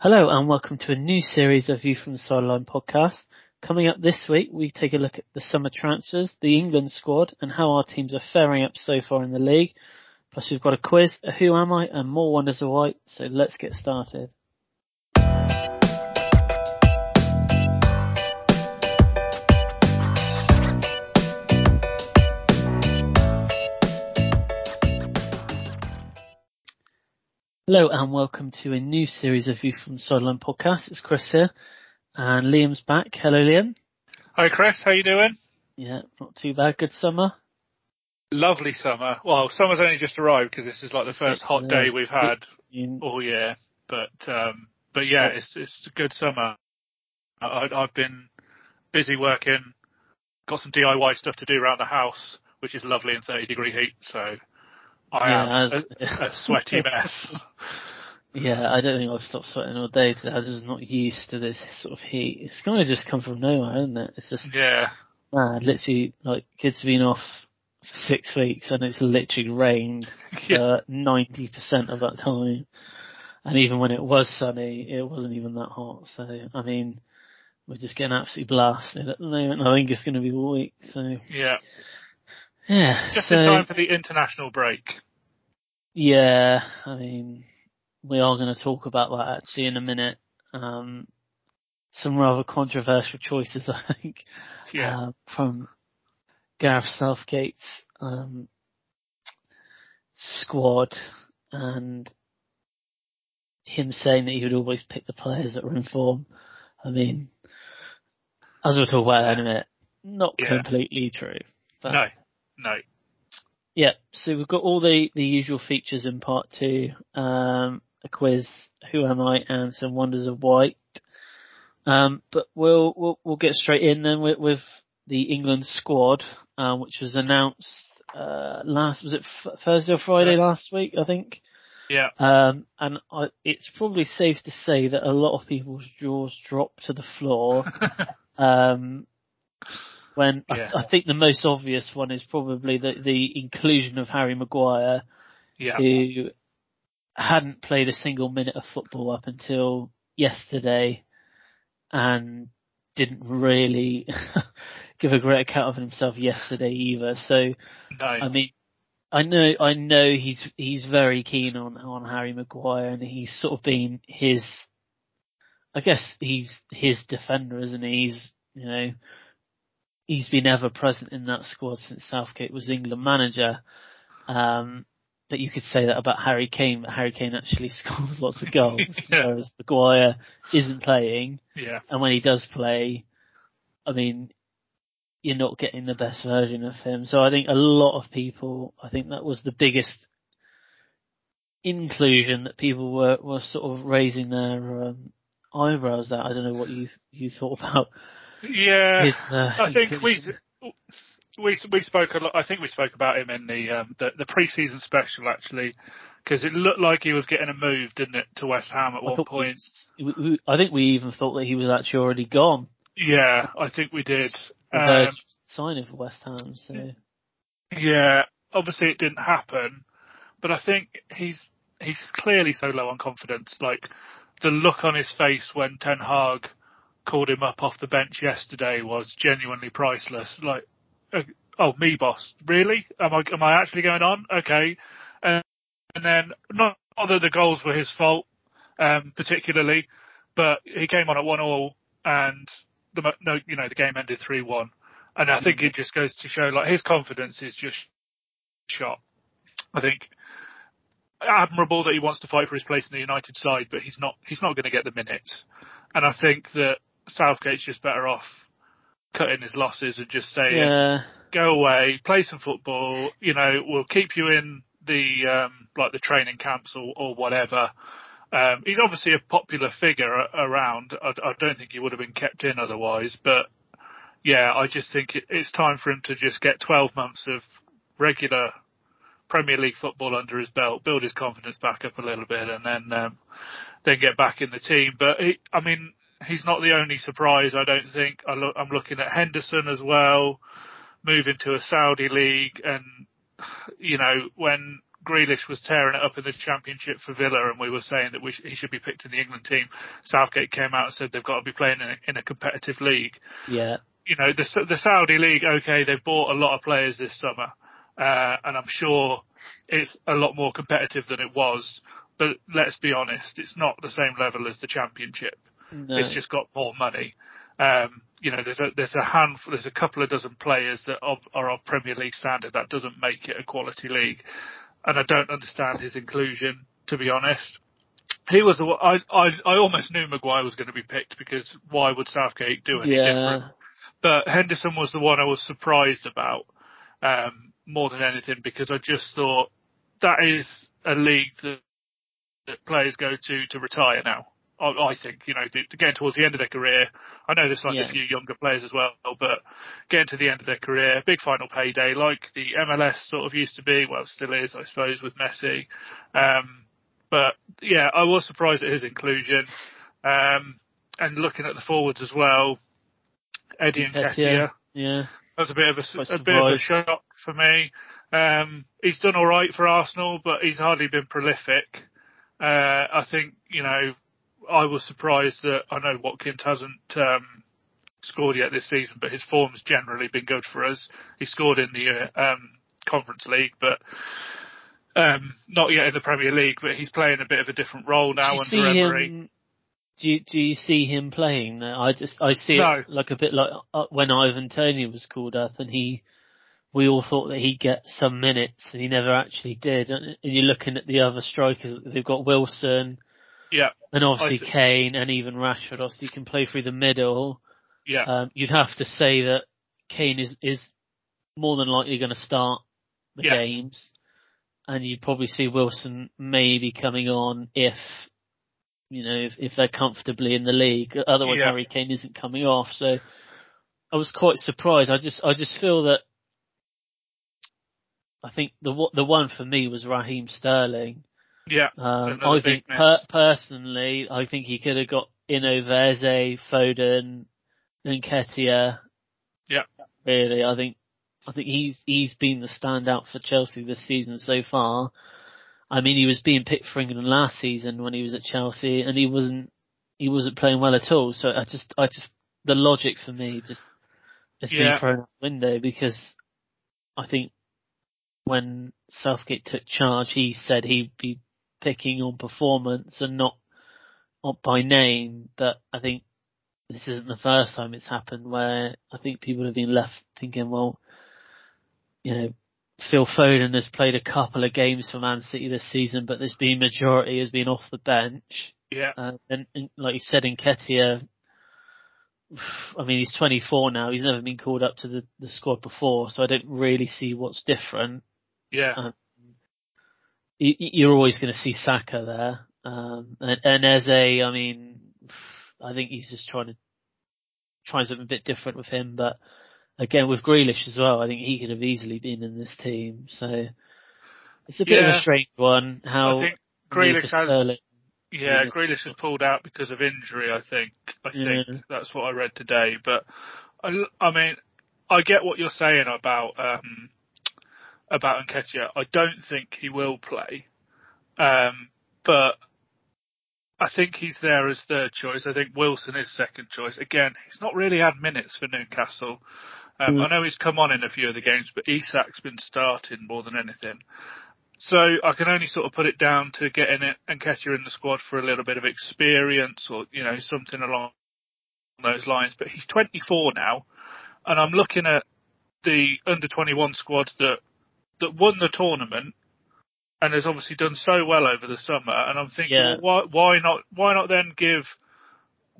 Hello and welcome to a new series of View from the Sideline podcast. Coming up this week, we take a look at the summer transfers, the England squad, and how our teams are faring up so far in the league. Plus, we've got a quiz, a Who Am I, and more Wonders of White. So let's get started. Hello and welcome to a new series of View from Sideline podcast. It's Chris here and Liam's back. Hello Liam. Hi Chris, how you doing? Yeah, not too bad. Good summer. Lovely summer. Well, summer's only just arrived because this is like the first hot day we've had all year. But um, but yeah, it's it's a good summer. I, I've been busy working, got some DIY stuff to do around the house, which is lovely in 30 degree heat. So I yeah, am a, a sweaty mess. Yeah, I don't think I've stopped sweating all day today. I'm just not used to this sort of heat. It's kind of just come from nowhere, isn't it? It's just yeah, mad. Literally, like kids have been off for six weeks, and it's literally rained ninety percent of that time. And even when it was sunny, it wasn't even that hot. So I mean, we're just getting absolutely blasted at the moment. I think it's going to be all week. So yeah, yeah. Just so, in time for the international break. Yeah, I mean, we are going to talk about that actually in a minute. Um, some rather controversial choices, I think, yeah. uh, from Gareth Southgate's um, squad and him saying that he would always pick the players that were in form. I mean, as we'll talk about in a minute, not yeah. completely true. No, no. Yeah, so we've got all the, the usual features in part two. Um, a quiz, who am I, and some wonders of white. Um, but we'll, we'll, we'll get straight in then with, with the England squad, uh, which was announced, uh, last, was it f- Thursday or Friday last week, I think? Yeah. Um, and I, it's probably safe to say that a lot of people's jaws dropped to the floor. um, when yeah. I, I, think the most obvious one is probably the, the inclusion of Harry Maguire, yeah. who hadn't played a single minute of football up until yesterday and didn't really give a great account of himself yesterday either. So, no. I mean, I know, I know he's, he's very keen on, on Harry Maguire and he's sort of been his, I guess he's his defender, isn't he? He's, you know, he's been ever present in that squad since Southgate was England manager. Um, but you could say that about Harry Kane, but Harry Kane actually scores lots of goals, yeah. whereas Maguire isn't playing. Yeah. And when he does play, I mean, you're not getting the best version of him. So I think a lot of people, I think that was the biggest inclusion that people were, were sort of raising their um, eyebrows at. I don't know what you you thought about yeah, his, uh, I think we we we spoke a lot. I think we spoke about him in the um, the, the preseason special actually, because it looked like he was getting a move, didn't it, to West Ham at I one point? We, we, I think we even thought that he was actually already gone. Yeah, I think we did. Um, signing for West Ham. So yeah, obviously it didn't happen, but I think he's he's clearly so low on confidence. Like the look on his face when Ten Hag called him up off the bench yesterday was genuinely priceless. Like, uh, oh, me boss, really? Am I am I actually going on? Okay, uh, and then not, not that the goals were his fault, um, particularly, but he came on at one all, and the no, you know, the game ended three one, and I think it just goes to show like his confidence is just shot. I think admirable that he wants to fight for his place in the United side, but he's not he's not going to get the minutes. And I think that Southgate's just better off cutting his losses and just saying, yeah. go away, play some football. You know, we'll keep you in the um, like the training camps or, or whatever. Um, he's obviously a popular figure around. I, I, don't think he would have been kept in otherwise, but yeah, I just think it, it's time for him to just get 12 months of regular Premier League football under his belt, build his confidence back up a little bit, and then um, then get back in the team. But he, I mean, he's not the only surprise, I don't think. I I'm looking at Henderson as well, moving to a Saudi league, and you know when Grealish was tearing it up in the Championship for Villa, and we were saying that we sh- he should be picked in the England team. Southgate came out and said they've got to be playing in a, in a competitive league. Yeah. You know, the the Saudi league, okay, they've bought a lot of players this summer, uh, and I'm sure it's a lot more competitive than it was. But let's be honest, it's not the same level as the Championship. No. It's just got more money. Um, you know, there's a there's a handful, there's a couple of dozen players that are, are of Premier League standard. That doesn't make it a quality league, and I don't understand his inclusion. To be honest, he was. the I I I almost knew Maguire was going to be picked because why would Southgate do any yeah. different? But Henderson was the one I was surprised about um, more than anything because I just thought that is a league that that players go to to retire now. I, I think you know to, getting towards the end of their career. I know there's like Yeah. a few younger players as well, but getting to the end of their career, big final payday like the MLS sort of used to be. Well, still is, I suppose, with Messi. Um, but yeah, I was surprised at his inclusion. Um, and looking at the forwards as well, Eddie Nketiah. Yeah. That was a bit of a, a bit of a shock for me. Um, he's done all right for Arsenal, but he's hardly been prolific. Uh, I think you know, I was surprised that I know Watkins hasn't um, scored yet this season, but his form's generally been good for us. He scored in the uh, um, Conference League, but um, not yet in the Premier League. But he's playing a bit of a different role now under Emery. him? Do you do you see him playing? I just I see No. it like a bit like uh, when Ivan Toney was called up, and he we all thought that he'd get some minutes, and he never actually did. And you're looking at the other strikers; they've got Wilson Yeah, and obviously th- Kane, and even Rashford. Obviously, can play through the middle. yeah, Um, you'd have to say that Kane is is more than likely going to start the Yeah. games, and you'd probably see Wilson maybe coming on if you know if, if they're comfortably in the league. Otherwise, Yeah. Harry Kane isn't coming off. So I was quite surprised. I just I just feel that I think the the one for me was Raheem Sterling. Yeah, Um, I think per- personally, I think he could have got Inoveze, Foden, and Nketiah. Yeah. Really, I think, I think he's, he's been the standout for Chelsea this season so far. I mean, he was being picked for England last season when he was at Chelsea and he wasn't, he wasn't playing well at all. So I just, I just, the logic for me just has Yeah. been thrown out the window because I think when Southgate took charge, he said he'd be picking on performance and not, not by name. But I think this isn't the first time it's happened where I think people have been left thinking, well, you know, Phil Foden has played a couple of games for Man City this season, but there's been majority has been off the bench. yeah, Uh, and, and like you said, Nketiah, I mean, he's 24 now. He's never been called up to the, the squad before, so I don't really see what's different. yeah, you, you're always going to see Saka there. Um, and, and Eze, I mean, I think he's just trying to try something a bit different with him. But again, with Grealish as well, I think he could have easily been in this team. So it's a bit of a strange one. How I think Grealish has. Yeah, Grealish- has pulled out because of injury. I think. I Yeah. think that's what I read today. But I, I mean, I get what you're saying about um, about Nketiah. I don't think he will play, um, but I think he's there as third choice. I think Wilson is second choice. Again, he's not really had minutes for Newcastle. Um, Mm. I know he's come on in a few of the games, but Isak's been starting more than anything. So I can only sort of put it down to getting it and Nketiah in the squad for a little bit of experience or, you know, something along those lines. But he's 24 now and I'm looking at the under 21 squad that, that won the tournament and has obviously done so well over the summer. And I'm thinking, Yeah. well, why, why not, why not then give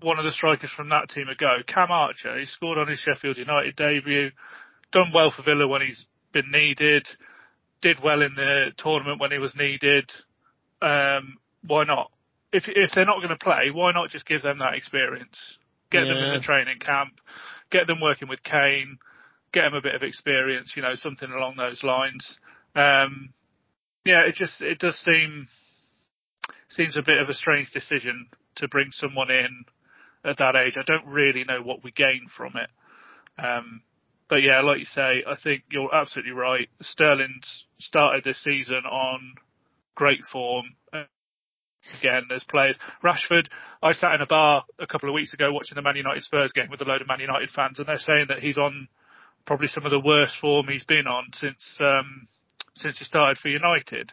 one of the strikers from that team a go? Cam Archer, he scored on his Sheffield United debut, done well for Villa when he's been needed, did well in the tournament when he was needed. Um, why not? If if they're not going to play, why not just give them that experience? Get them in the training camp, get them working with Kane, get them a bit of experience, you know, something along those lines. Um, yeah, it just it does seem seems a bit of a strange decision to bring someone in at that age. I don't really know what we gain from it. Um, but yeah, like you say, I think you're absolutely right. Sterling's started this season on great form. Again, there's players. Rashford, I sat in a bar a couple of weeks ago watching the Man United Spurs game with a load of Man United fans, and they're saying that he's on probably some of the worst form he's been on since um, since he started for United.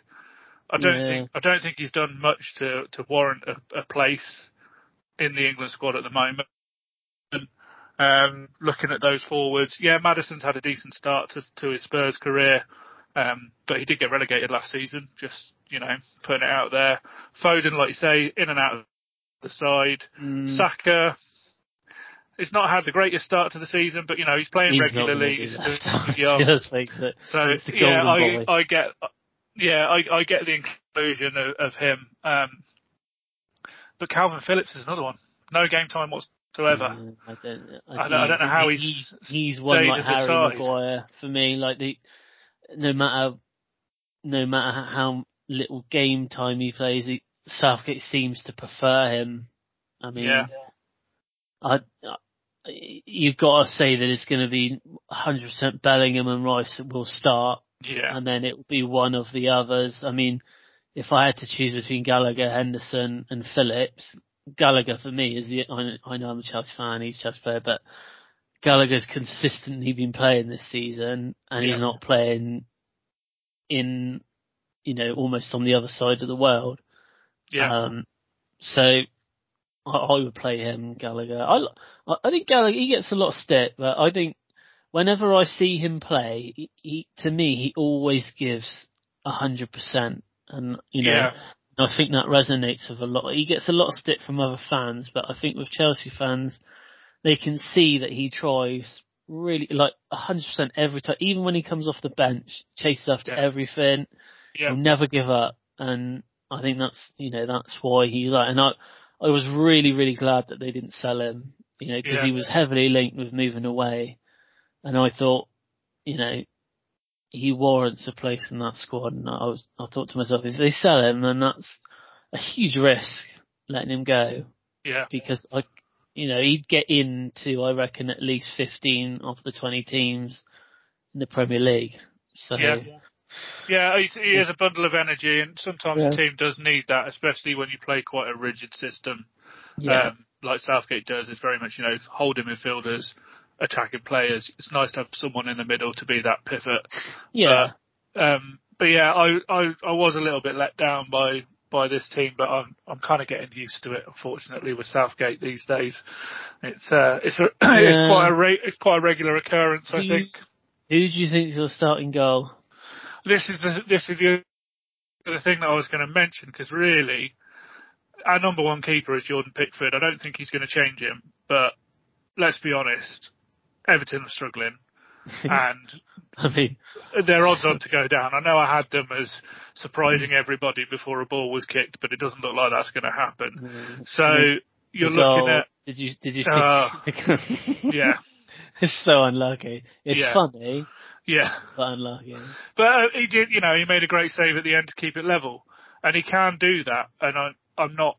I don't Yeah. think I don't think he's done much to to warrant a, a place in the England squad at the moment. Um, looking at those forwards, yeah, Maddison's had a decent start to, to his Spurs career, um, but he did get relegated last season. Just you know, putting it out there. Foden, like you say, in and out of the side. Mm, Saka, he's not had the greatest start to the season, but you know he's playing he's regularly. He's do still that. pretty young. Just makes it. So It's yeah, I. I get, yeah, I, I get the inclusion of, of him. Um, but Calvin Phillips is another one. No game time whatsoever. Mm, I don't. I don't- I don't know how he's he's he's one like Harry side. Maguire for me. Like the no matter no matter how little game time he plays, he, Southgate seems to prefer him. I mean, Yeah. I you've got to say that it's going to be 100% Bellingham and Rice that will start, Yeah, and then it will be one of the others. I mean, if I had to choose between Gallagher, Henderson, and Phillips, Gallagher for me is the. I, know I'm a Chelsea fan, he's a Chelsea player, but Gallagher's consistently been playing this season, and Yeah. he's not playing in, you know, almost on the other side of the world. yeah, Um, so I, I would play him, Gallagher. I, I- think Gallagher, he gets a lot of stick, but I think whenever I see him play, he, he to me, he always gives a hundred percent. And, you know, yeah, I think that resonates with a lot. He gets a lot of stick from other fans, but I think with Chelsea fans, they can see that he tries really like a hundred percent every time. Even when he comes off the bench, chases after Yeah. everything yeah, will never give up. And I think that's, you know, that's why he's like, and I, I was really, really glad that they didn't sell him, you know, because Yeah. he was heavily linked with moving away. And I thought, you know, he warrants a place in that squad. And I was, I thought to myself, if they sell him, then that's a huge risk letting him go yeah, because I, you know, he'd get into, I reckon, at least 15 of the 20 teams in the Premier League. So, Yeah. Yeah. He is a bundle of energy, and sometimes Yeah. the team does need that, especially when you play quite a rigid system. yeah. um, like Southgate does. It's very much, you know, holding midfielders, attacking players. It's nice to have someone in the middle to be that pivot. yeah. Um, but yeah, I, I, I was a little bit let down by, by this team, but I'm, I'm kind of getting used to it, unfortunately, with Southgate these days. It's, uh, it's a, it's quite a, re- it's quite a regular occurrence, I think. Who do you think is your starting goal? This is the this is the the thing that I was going to mention because really, our number one keeper is Jordan Pickford. I don't think he's going to change him, but let's be honest, Everton are struggling, and I mean, they're odds on to go down. I know I had them as surprising everybody before a ball was kicked, but it doesn't look like that's going to happen. mm, So you're looking at Did you did you Uh, yeah, it's so unlucky. It's Yeah. funny, yeah. but unlucky. But uh, he did, you know, he made a great save at the end to keep it level, and he can do that. And I, I'm not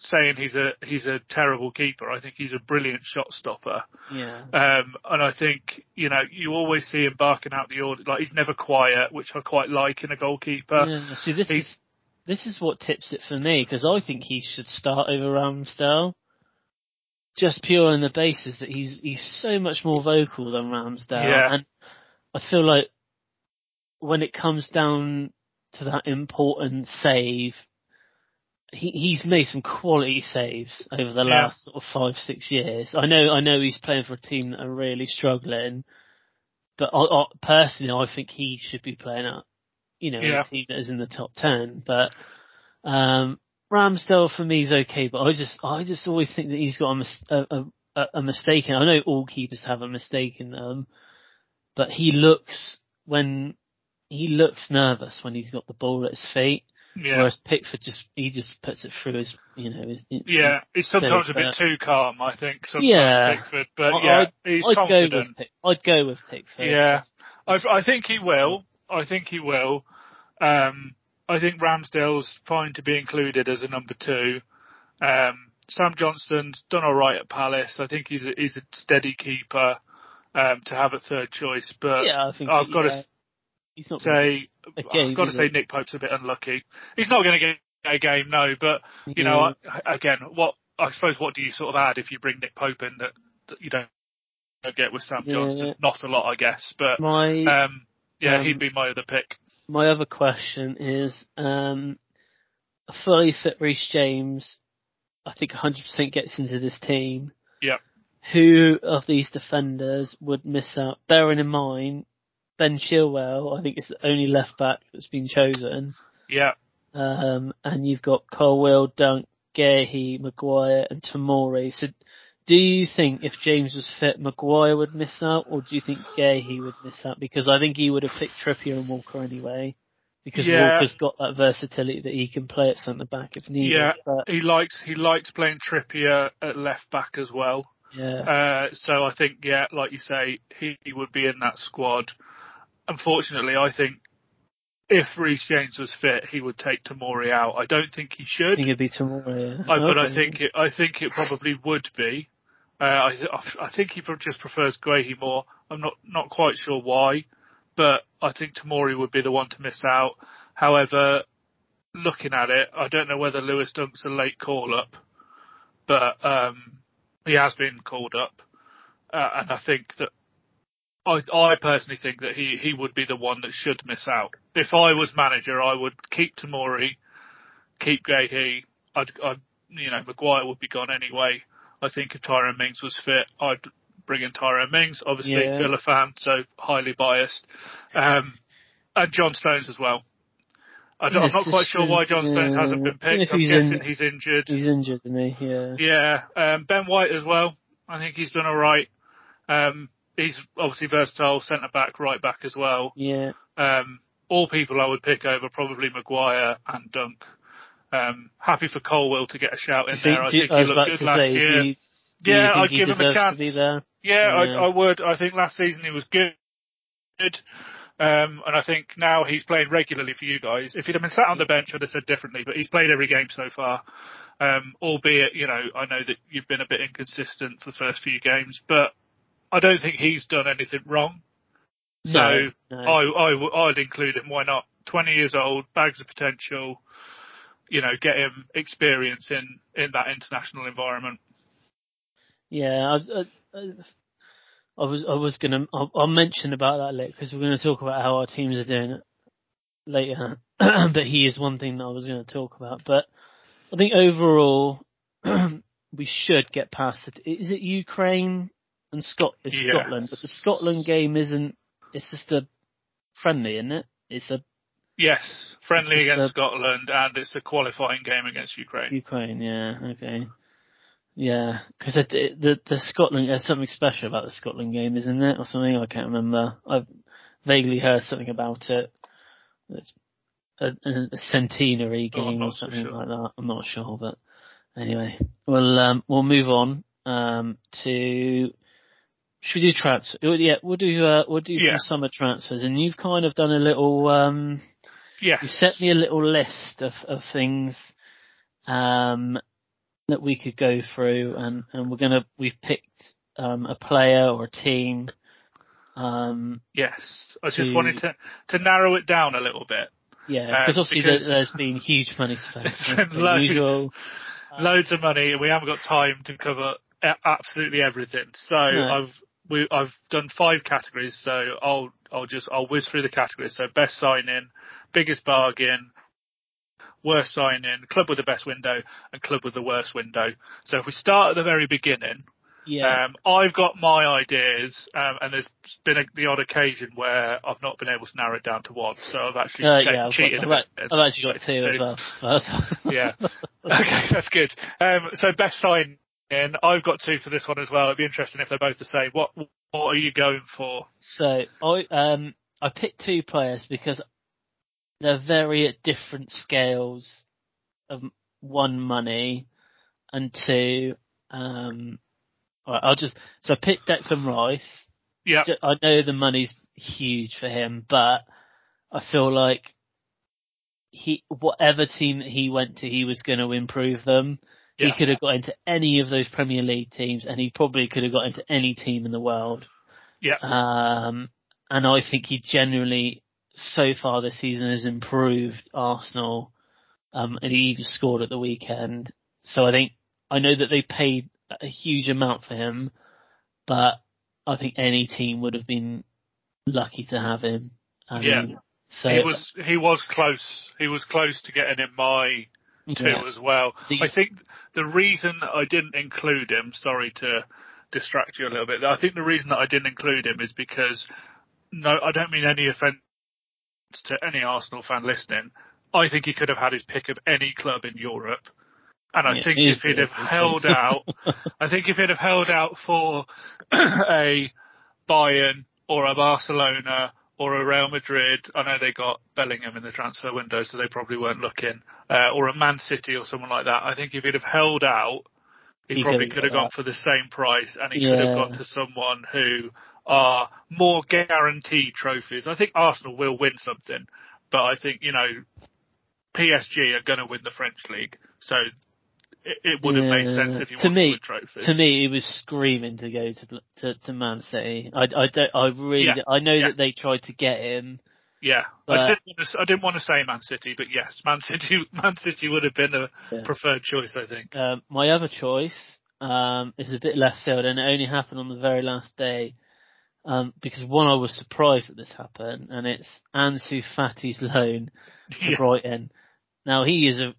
saying he's a he's a terrible keeper. I think he's a brilliant shot stopper. Yeah. Um, and I think you know you always see him barking out the order. Like he's never quiet, which I quite like in a goalkeeper. yeah. See, this he's- is this is what tips it for me because I think he should start over Ramsdale. Just pure on the basis that he's he's so much more vocal than Ramsdale, Yeah. and I feel like when it comes down to that important save, he he's made some quality saves over the Yeah. last sort of five six years. I know I know he's playing for a team that are really struggling, but I, I, personally I think he should be playing at you know Yeah. a team that is in the top ten. But um, Ramsdale for me is okay, but I just I just always think that he's got a mis- a, a, a- a mistake. in I know all keepers have a mistake in them, but he looks when he looks nervous when he's got the ball at his feet. Yeah, Whereas Pickford just he just puts it through his you know his, yeah. He's sometimes a bit too calm. I think sometimes Yeah. Pickford, but I- yeah, I'd- he's I'd confident. go with Pick, I'd go with Pickford. Yeah, I, I think he will. I think he will. Um, I think Ramsdale's fine to be included as a number two. Um, Sam Johnstone's done all right at Palace. I think he's a, he's a steady keeper. Um, to have a third choice. But Yeah, I think I've got yeah, to he's not say, I've got to say it? Nick Pope's a bit unlucky. He's not going to get a game, no. But you know, I, again, what I suppose what do you sort of add if you bring Nick Pope in that, that you don't, don't get with Sam Yeah. Johnstone? Not a lot, I guess. But my um, yeah, Um, he'd be my other pick. my other question is, um, a fully fit Reece James, I think 100% gets into this team. Yep. Who of these defenders would miss out? Bearing in mind, Ben Chilwell, I think is the only left back that's been chosen. Yeah, Um, and you've got Colwill, Dunk, Guehi, Maguire, and Tamori. So, do you think if James was fit, Maguire would miss out, or do you think Guehi would miss out? Because I think he would have picked Trippier and Walker anyway. Because Yeah. Walker's got that versatility that he can play at centre back if needed. Yeah. But he likes he likes playing Trippier at left back as well. Yeah, Uh, so I think, yeah, like you say, he, he would be in that squad. Unfortunately, I think if Reece James was fit, he would take Tamori out. I don't think he should. I think it'd be Tamori. Yeah. I, but I think it, I think it probably would be. Uh, I, I think he just prefers Guehi more. I'm not not quite sure why, but I think Tamori would be the one to miss out. However, looking at it, I don't know whether Lewis Dunk's a late call up, but um, he has been called up, uh, and I think that I, I personally think that he, he would be the one that should miss out. If I was manager, I would keep Tamori, keep Guehi. I'd, I'd, you know, Maguire would be gone anyway. I think if Tyrone Mings was fit, I'd bring in Tyrone Mings. Obviously, Yeah. Villa fan, so highly biased. Um, and John Stones as well. I I'm not quite sure why John Stones Yeah. hasn't been picked. I'm he's guessing in- he's injured. He's injured, isn't he? Yeah. Yeah, um, Ben White as well. I think he's done all right. Um, he's obviously versatile, centre back, right back as well. Yeah. Um, all people I would pick over probably Maguire and Dunk. Um, happy for Colwill to get a shout in there. I you- think I he looked good last say, year. you, yeah, I'd give him a chance. to be there? Yeah, Yeah. I, I would. I think last season he was good. Um, and I think now he's playing regularly for you guys. If he'd have been sat on the bench, I'd have said differently, but he's played every game so far. Um, albeit, you know, I know that you've been a bit inconsistent for the first few games, but I don't think he's done anything wrong. So No, no. I, I, I'd include him. Why not? 20 years old, bags of potential, you know, get him experience in, in that international environment. Yeah, I, I, I was I was gonna I'll, I'll mention about that later because we're gonna talk about how our teams are doing it later. but he is one thing that I was gonna talk about. But I think overall we should get past it. Is it Ukraine and Scot? Yes. Scotland, but the Scotland game isn't. It's just a friendly, isn't it? It's a Yes, friendly against a- Scotland, and it's a qualifying game against Ukraine. Ukraine. Yeah, okay. Yeah, because the, the the Scotland there's something special about the Scotland game, isn't it, or something? I can't remember. I've vaguely heard something about it. It's a, a centenary Oh, game not or something sure. like that. I'm not sure, but anyway, we'll um, we'll move on um, to. Should we do transfer? Yeah, we'll do uh, we'll do Yeah. some summer transfers, and you've kind of done a little. Um, Yes. you sent me a little list of, of things um, that we could go through, and, and we're gonna we've picked um, a player or a team. Um, Yes. I to- just wanted to, to narrow it down a little bit. yeah, Uh, because obviously because- there, there's been huge money spent. It's as been loads. usual. Loads of money, and we haven't got time to cover absolutely everything. So No. I've we I've done five categories. So I'll I'll just I'll whiz through the categories. So best sign in, biggest bargain, worst signing, club with the best window, and club with the worst window. So if we start at the very beginning, Yeah, Um, I've got my ideas, um, and there's been a, the odd occasion where I've not been able to narrow it down to one, so I've actually uh, checked, yeah, I've, cheated got, a I've, bit. I've actually got two as well. Yeah. okay, that's good. Um, so best sign in, I've got two for this one as well. It'd be interesting if they're both the same. What what are you going for? So I um I picked two players because they're very at different scales of one money and two um alright, I'll just so I picked Declan Rice. Yeah, I know the money's huge for him, but I feel like he whatever team that he went to, he was going to improve them. Yeah. He could have got into any of those Premier League teams, and he probably could have got into any team in the world. Yeah. Um, and I think he genuinely, so far this season, has improved Arsenal. Um, and he even scored at the weekend. So I think I know that they paid a huge amount for him, but I think any team would have been lucky to have him. Um, yeah. So he was he was close. He was close to getting in my two yeah. as well. The, I think the reason I didn't include him, sorry to distract you a little bit. I think the reason that I didn't include him is because no, I don't mean any offence to any Arsenal fan listening. I think he could have had his pick of any club in Europe. And I yeah, think if he'd have held out, I think if he'd have held out for a Bayern or a Barcelona or a Real Madrid, I know they got Bellingham in the transfer window, so they probably weren't looking, uh, or a Man City or someone like that. I think if he'd have held out, he, he probably could have gone for the same price, and he yeah. could have gone to someone who are more guaranteed trophies. I think Arsenal will win something, but I think you know PSG are going to win the French league, so it, it would have yeah. made sense if you to me, trophies. To me, it was screaming to go to to, to Man City. I, I don't. I really. Yeah. I know yeah. that they tried to get him. Yeah, I, didn't to, I didn't want to say Man City, but yes, Man City. Man City would have been a preferred choice, I think. Um, my other choice um, is a bit left field, and it only happened on the very last day. Um, because one, I was surprised that this happened, and it's Ansu Fati's loan to Brighton. Now he is a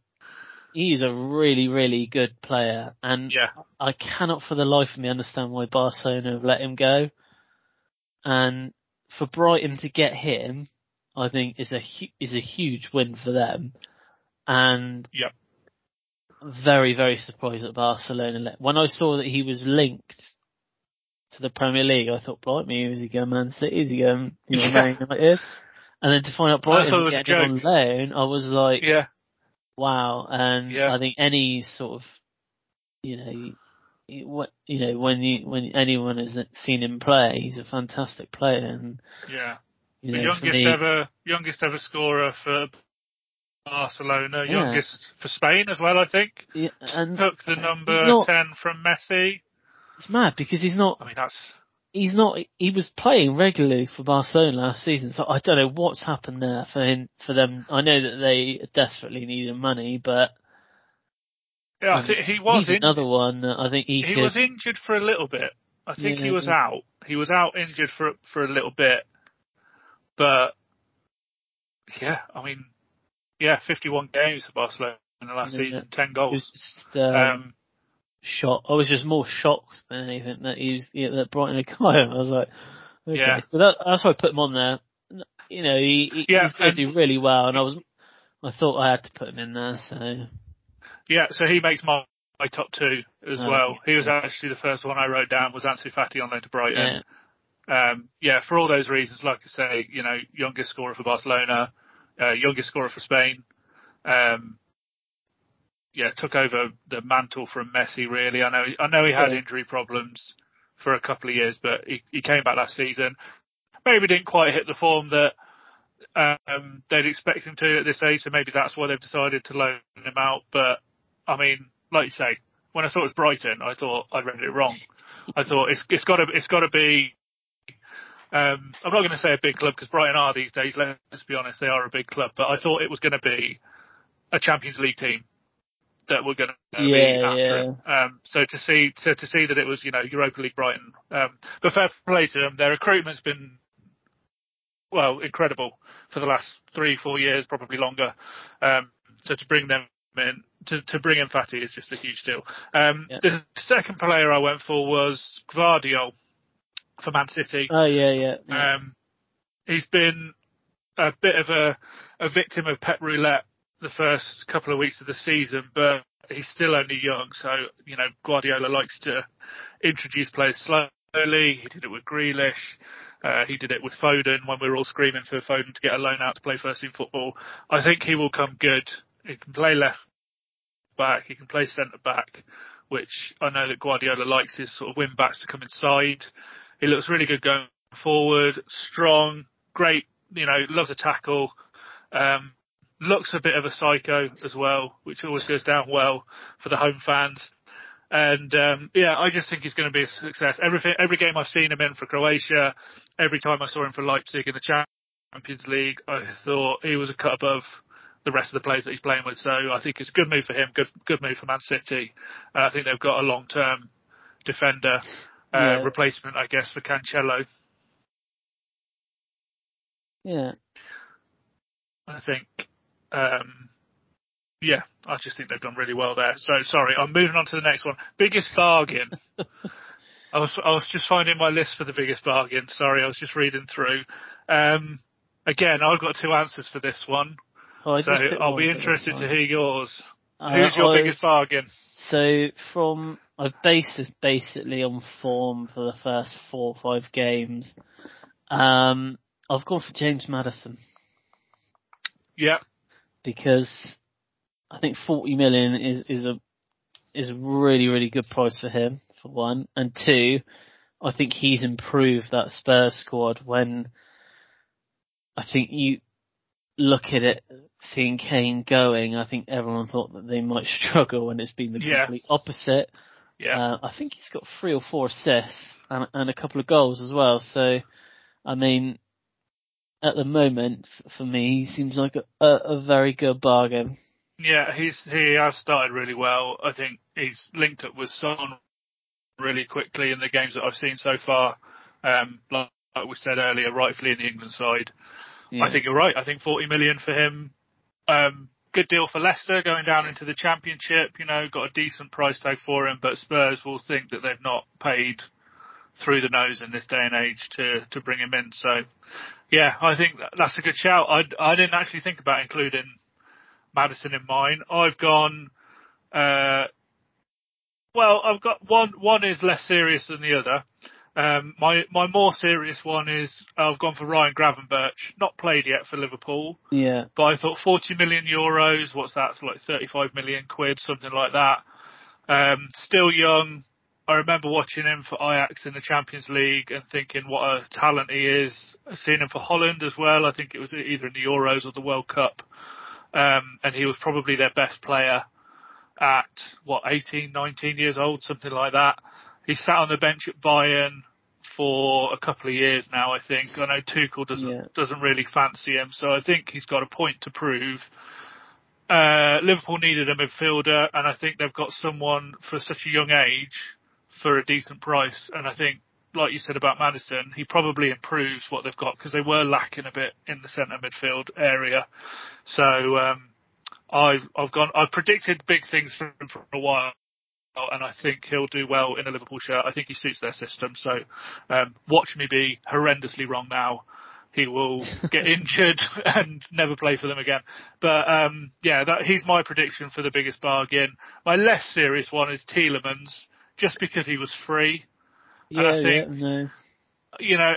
he's a really, really good player, and yeah. I cannot for the life of me understand why Barcelona have let him go. And for Brighton to get him, I think is a is a huge win for them. And yep. very, very surprised at Barcelona. Let, when I saw that he was linked to the Premier League, I thought, blimey, is he going Man City? Is he going, you know, Man United? And then to find out Brighton getting on loan, I was like, yeah wow. And yeah. I think any sort of, you know, what you know when you when anyone has seen him play, he's a fantastic player. And yeah, you know, the youngest me, ever youngest ever scorer for Barcelona, yeah. youngest for Spain as well, I think. Yeah, and took the number not, ten from Messi. It's mad because he's not. I mean, that's he's not. He was playing regularly for Barcelona last season, so I don't know what's happened there for him. For them, I know that they desperately needed money, but yeah, I think he was in, another one. I think he he could, was injured for a little bit. I think yeah, he was out. He was out injured for for a little bit, but yeah, I mean, yeah, 51 games for Barcelona in the last yeah, season, 10 goals. Just, um, um, shocked. I was just more shocked than anything that he's yeah, that Brighton had come him. I was like, okay, yeah. so that, that's why I put him on there. You know, he, he yeah, he's going to do really well, and I was, I thought I had to put him in there. So yeah, so he makes my my top two as oh, well. He was actually the first one I wrote down was Ansu Fati on loan to Brighton. Yeah. Um, yeah, for all those reasons, like I say, you know, youngest scorer for Barcelona, uh, youngest scorer for Spain. Um, yeah, took over the mantle from Messi. Really, I know I know he had yeah. injury problems for a couple of years, but he, he came back last season. Maybe didn't quite hit the form that um, they'd expect him to at this age, so maybe that's why they've decided to loan him out. But I mean, like you say, when I thought it was Brighton, I thought I'd read it wrong. I thought it's it's got to it's got to be. Um, I'm not going to say a big club because Brighton are these days. Let's be honest, they are a big club. But I thought it was going to be a Champions League team that were going to yeah, be after yeah. Um, so to see to, to see that it was you know Europa League Brighton, um, but fair play to them. Their recruitment's been well incredible for the last three four years, probably longer. Um, so to bring them in to, to bring in Fati is just a huge deal. Um, yeah. The second player I went for was Gvardiol for Man City. Oh yeah, yeah. yeah. Um, he's been a bit of a, a victim of Pep roulette the first couple of weeks of the season, but he's still only young. So, you know, Guardiola likes to introduce players slowly. He did it with Grealish. Uh, he did it with Foden when we were all screaming for Foden to get a loan out to play first team football. I think he will come good. He can play left back. He can play centre back, which I know that Guardiola likes his sort of wing backs to come inside. He looks really good going forward, strong, great, you know, loves a tackle. Um, looks a bit of a psycho as well, which always goes down well for the home fans. And um, yeah, I just think he's going to be a success. Everything, every game I've seen him in for Croatia, every time I saw him for Leipzig in the Champions League, I thought he was a cut above the rest of the players that he's playing with. So I think it's a good move for him, good good move for Man City. Uh, I think they've got a long term defender uh, Yeah. replacement, I guess, for Cancelo. Yeah. I think, um, yeah, I just think they've done really well there. So sorry, I'm moving on to the next one. Biggest bargain. I was I was just finding my list for the biggest bargain. Sorry, I was just reading through. Um, again, I've got two answers for this one, Oh, so I'll be interested to hear yours. Uh, Who's your I- biggest bargain? So from I've based this basically on form for the first four or five games. Um, I've gone for James Maddison Yeah, because I think 40 million is is a is a really really good price for him for one, and two, I think he's improved that Spurs squad when I think you look at it, seeing Kane going, I think everyone thought that they might struggle, and it's been the Yeah. complete opposite. yeah, Uh, I think he's got three or four assists and, and a couple of goals as well. So, I mean, at the moment, for me, he seems like a, a, very good bargain. yeah. He's he has started really well. I think he's linked up with Son really quickly in the games that I've seen so far. Um, like, like we said earlier, rightfully in the England side. Yeah. I think you're right. I think 40 million for him. Um, good deal for Leicester going down into the championship. You know, got a decent price tag for him, but Spurs will think that they've not paid through the nose in this day and age to, to bring him in. So yeah, I think that's a good shout. I, I didn't actually think about including Maddison in mine. I've gone, uh, well, I've got one, one is less serious than the other. Um, my, my more serious one is I've gone for Ryan Gravenberch, not played yet for Liverpool, yeah. but I thought 40 million euros, what's that, like 35 million quid, something like that. Um, still young. I remember watching him for Ajax in the Champions League and thinking what a talent he is. Seeing him for Holland as well. I think it was either in the Euros or the World Cup. Um, and he was probably their best player at what, 18, 19 years old, something like that. He sat on the bench at Bayern for a couple of years now, I think. I know Tuchel doesn't, Yeah. doesn't really fancy him, so I think he's got a point to prove. Uh, Liverpool needed a midfielder, and I think they've got someone for such a young age for a decent price. And I think, like you said about Maddison, he probably improves what they've got because they were lacking a bit in the centre midfield area. So um, I've I've gone. I've predicted big things for him for a while. And I think he'll do well in a Liverpool shirt. I think he suits their system. So, um, watch me be horrendously wrong now he will get injured and never play for them again. But um, yeah, that, he's my prediction for the biggest bargain. My less serious one is Tielemans, just because he was free. And I Yeah, think- yeah, no. You know,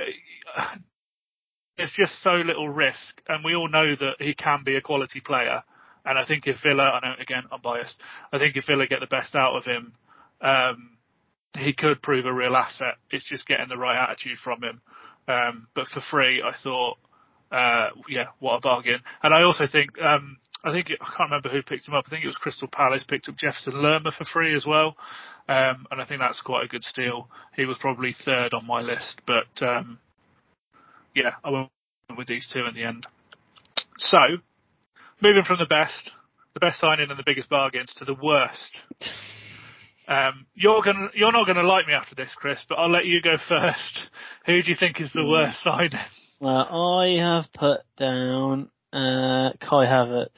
there's just so little risk, and we all know that he can be a quality player. And I think if Villa, I know again I'm biased, I think if Villa get the best out of him, um, he could prove a real asset. It's just getting the right attitude from him. Um, but for free, I thought, uh, yeah, what a bargain. And I also think, um, I think I can't remember who picked him up. I think it was Crystal Palace picked up Jefferson Lerma for free as well. Um, and I think that's quite a good steal. He was probably third on my list, but um, yeah, I went with these two in the end. So, moving from the best, the best signing and the biggest bargains to the worst. Um, you're gonna, you're not gonna like me after this, Chris, but I'll let you go first. Who do you think is the Hmm. worst signing? Well, I have put down uh, Kai Havertz.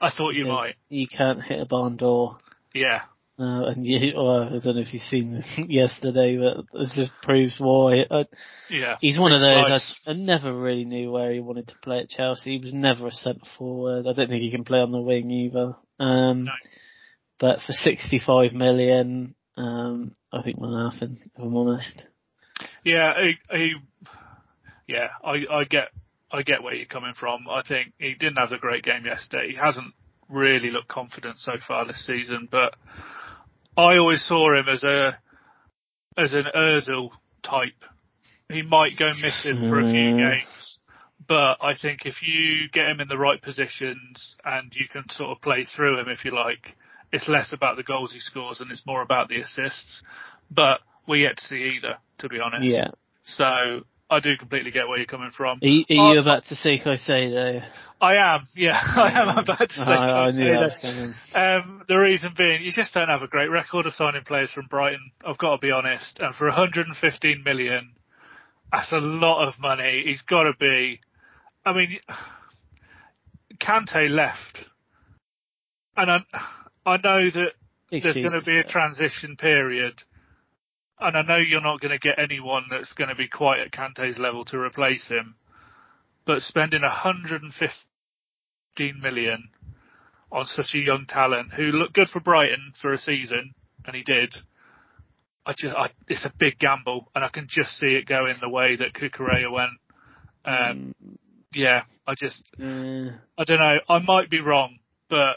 I thought you might. He can't hit a barn door. Yeah, Uh, and you, well, I don't know if you've seen it yesterday, but it just proves why. Uh, yeah. he's one of those. I, I never really knew where he wanted to play at Chelsea. He was never a centre forward. I don't think he can play on the wing either. Um, No. But for 65 million, um, I think we're laughing, if I'm honest. Yeah, he, he yeah, I, I get, I get where you're coming from. I think he didn't have a great game yesterday. He hasn't really looked confident so far this season, but I always saw him as a, as an Özil type. He might go missing for a few Mm. games, but I think if you get him in the right positions and you can sort of play through him, if you like, it's less about the goals he scores and it's more about the assists. But we yet to see either, to be honest. Yeah. So I do completely get where you're coming from. Are you, are you I- about to say Caicedo? I am, yeah, I am about to say I, I knew that was Caicedo. coming. Um, the reason being, you just don't have a great record of signing players from Brighton. I've got to be honest. And for 115 million, that's a lot of money. He's got to be. I mean, Kante left, and I, I know that Big there's going to be a transition period, and I know you're not going to get anyone that's going to be quite at Kante's level to replace him. But spending 115 million on such a young talent who looked good for Brighton for a season, and he did. I just, I, it's a big gamble, and I can just see it going the way that Cucurella went. Um, Mm, yeah, I just, yeah. I don't know. I might be wrong, but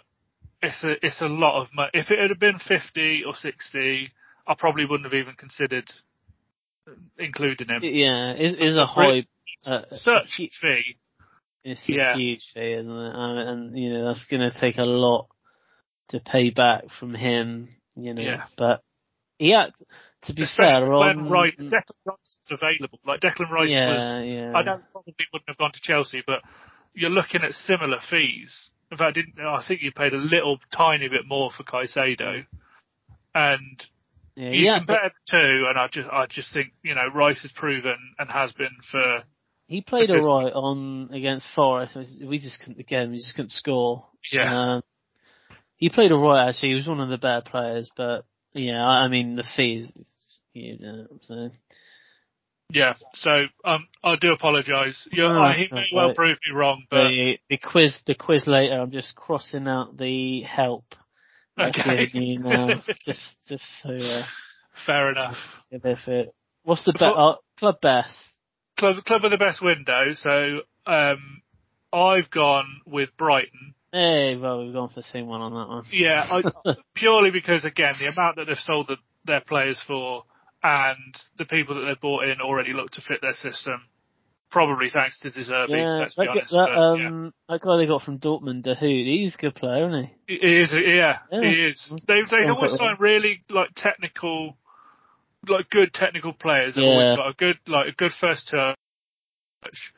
it's a it's a lot of money. If it had been fifty or sixty, I probably wouldn't have even considered including him. Yeah, is is a high, uh, hu- fee. it's Yeah. a huge fee, isn't it? Um, and you know that's going to take a lot to pay back from him. You know, Yeah. but yeah, to be Especially fair, when on Rice, Declan Rice is available. Like Declan Rice yeah, was, yeah, I know probably wouldn't have gone to Chelsea, but you're looking at similar fees. In fact, I didn't I think you paid a little tiny bit more for Caicedo, and yeah, you yeah, compare the two, and I just I just think you know Rice has proven and has been for he played alright on against Forest. We just couldn't again, we just couldn't score. yeah Um, he played alright actually. He was one of the better players, but yeah, I I mean the fees, you know, so yeah. So um, I do apologise. No, I, he may all well right. prove me wrong, but the the quiz the quiz later. I'm just crossing out the help. Okay, you now, just just so uh, fair enough. if if it. What's the be- Before- uh, club best? Club, club of the best window. So um, I've gone with Brighton. Hey, well we've gone for the same one on that one. Yeah, I, purely because again the amount that they've sold the, their players for and the people that they've bought in already look to fit their system. Probably thanks to De Zerbi, yeah, let's that, guy- honest. that, but, yeah. um, that guy they got from Dortmund, Dahoud, he's a good player, isn't he? He is, yeah, Yeah. he is. They've they've always signed really like technical, like good technical players. They've Yeah. always got a good like a good first touch,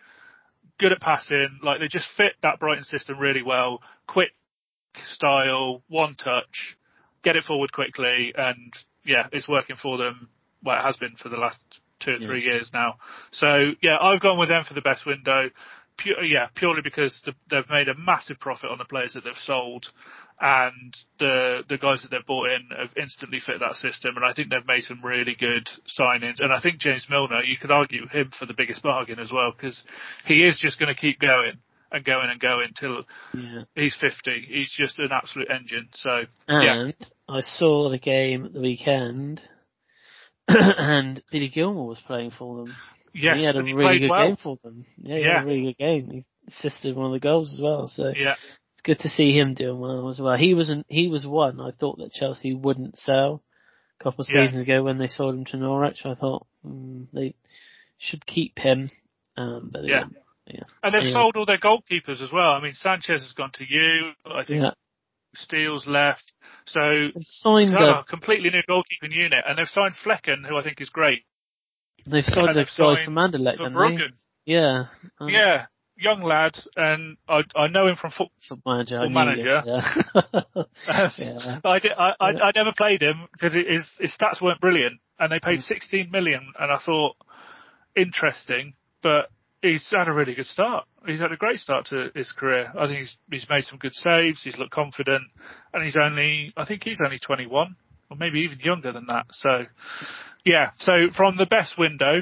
good at passing. Like they just fit that Brighton system really well. Quick style, one touch, get it forward quickly, and yeah, it's working for them. Well, it has been for the last two or Yeah. three years now. So yeah, I've gone with them for the best window. Pu- yeah, purely because the, they've made a massive profit on the players that they've sold, and the the guys that they've bought in have instantly fit that system. And I think they've made some really good signings. And I think James Milner, you could argue him for the biggest bargain as well, because he is just going to keep going and going and going till Yeah. he's 50. He's just an absolute engine. So yeah, And I saw the game at the weekend, and Billy Gilmour was playing for them. yes, he had a he really good well. game for them. Yeah, he Yeah. had a really good game. He assisted one of the goals as well. So Yeah, it's good to see him doing well as well. He was an, he was one I thought that Chelsea wouldn't sell a couple of Yeah. seasons ago when they sold him to Norwich. I thought mm, they should keep him, um, but Yeah. yeah, and they've Anyway. sold all their goalkeepers as well. I mean, Sanchez has gone to you. I think yeah. Steele's left. So They've signed a, completely new goalkeeping unit, and they've signed Flecken, who I think is great. they've signed and a they've guy from Anderlecht, For didn't they? Yeah. Um, yeah, young lad, and I I know him from football. Manager. I Football manager. this, yeah. Yeah. I, did, I, I I never played him because his his stats weren't brilliant, and they paid Mm. 16 million, and I thought interesting, but he's had a really good start. He's had a great start to his career. I think he's he's made some good saves. He's looked confident, and he's only I think he's only 21 or maybe even younger than that. So yeah, so from the best window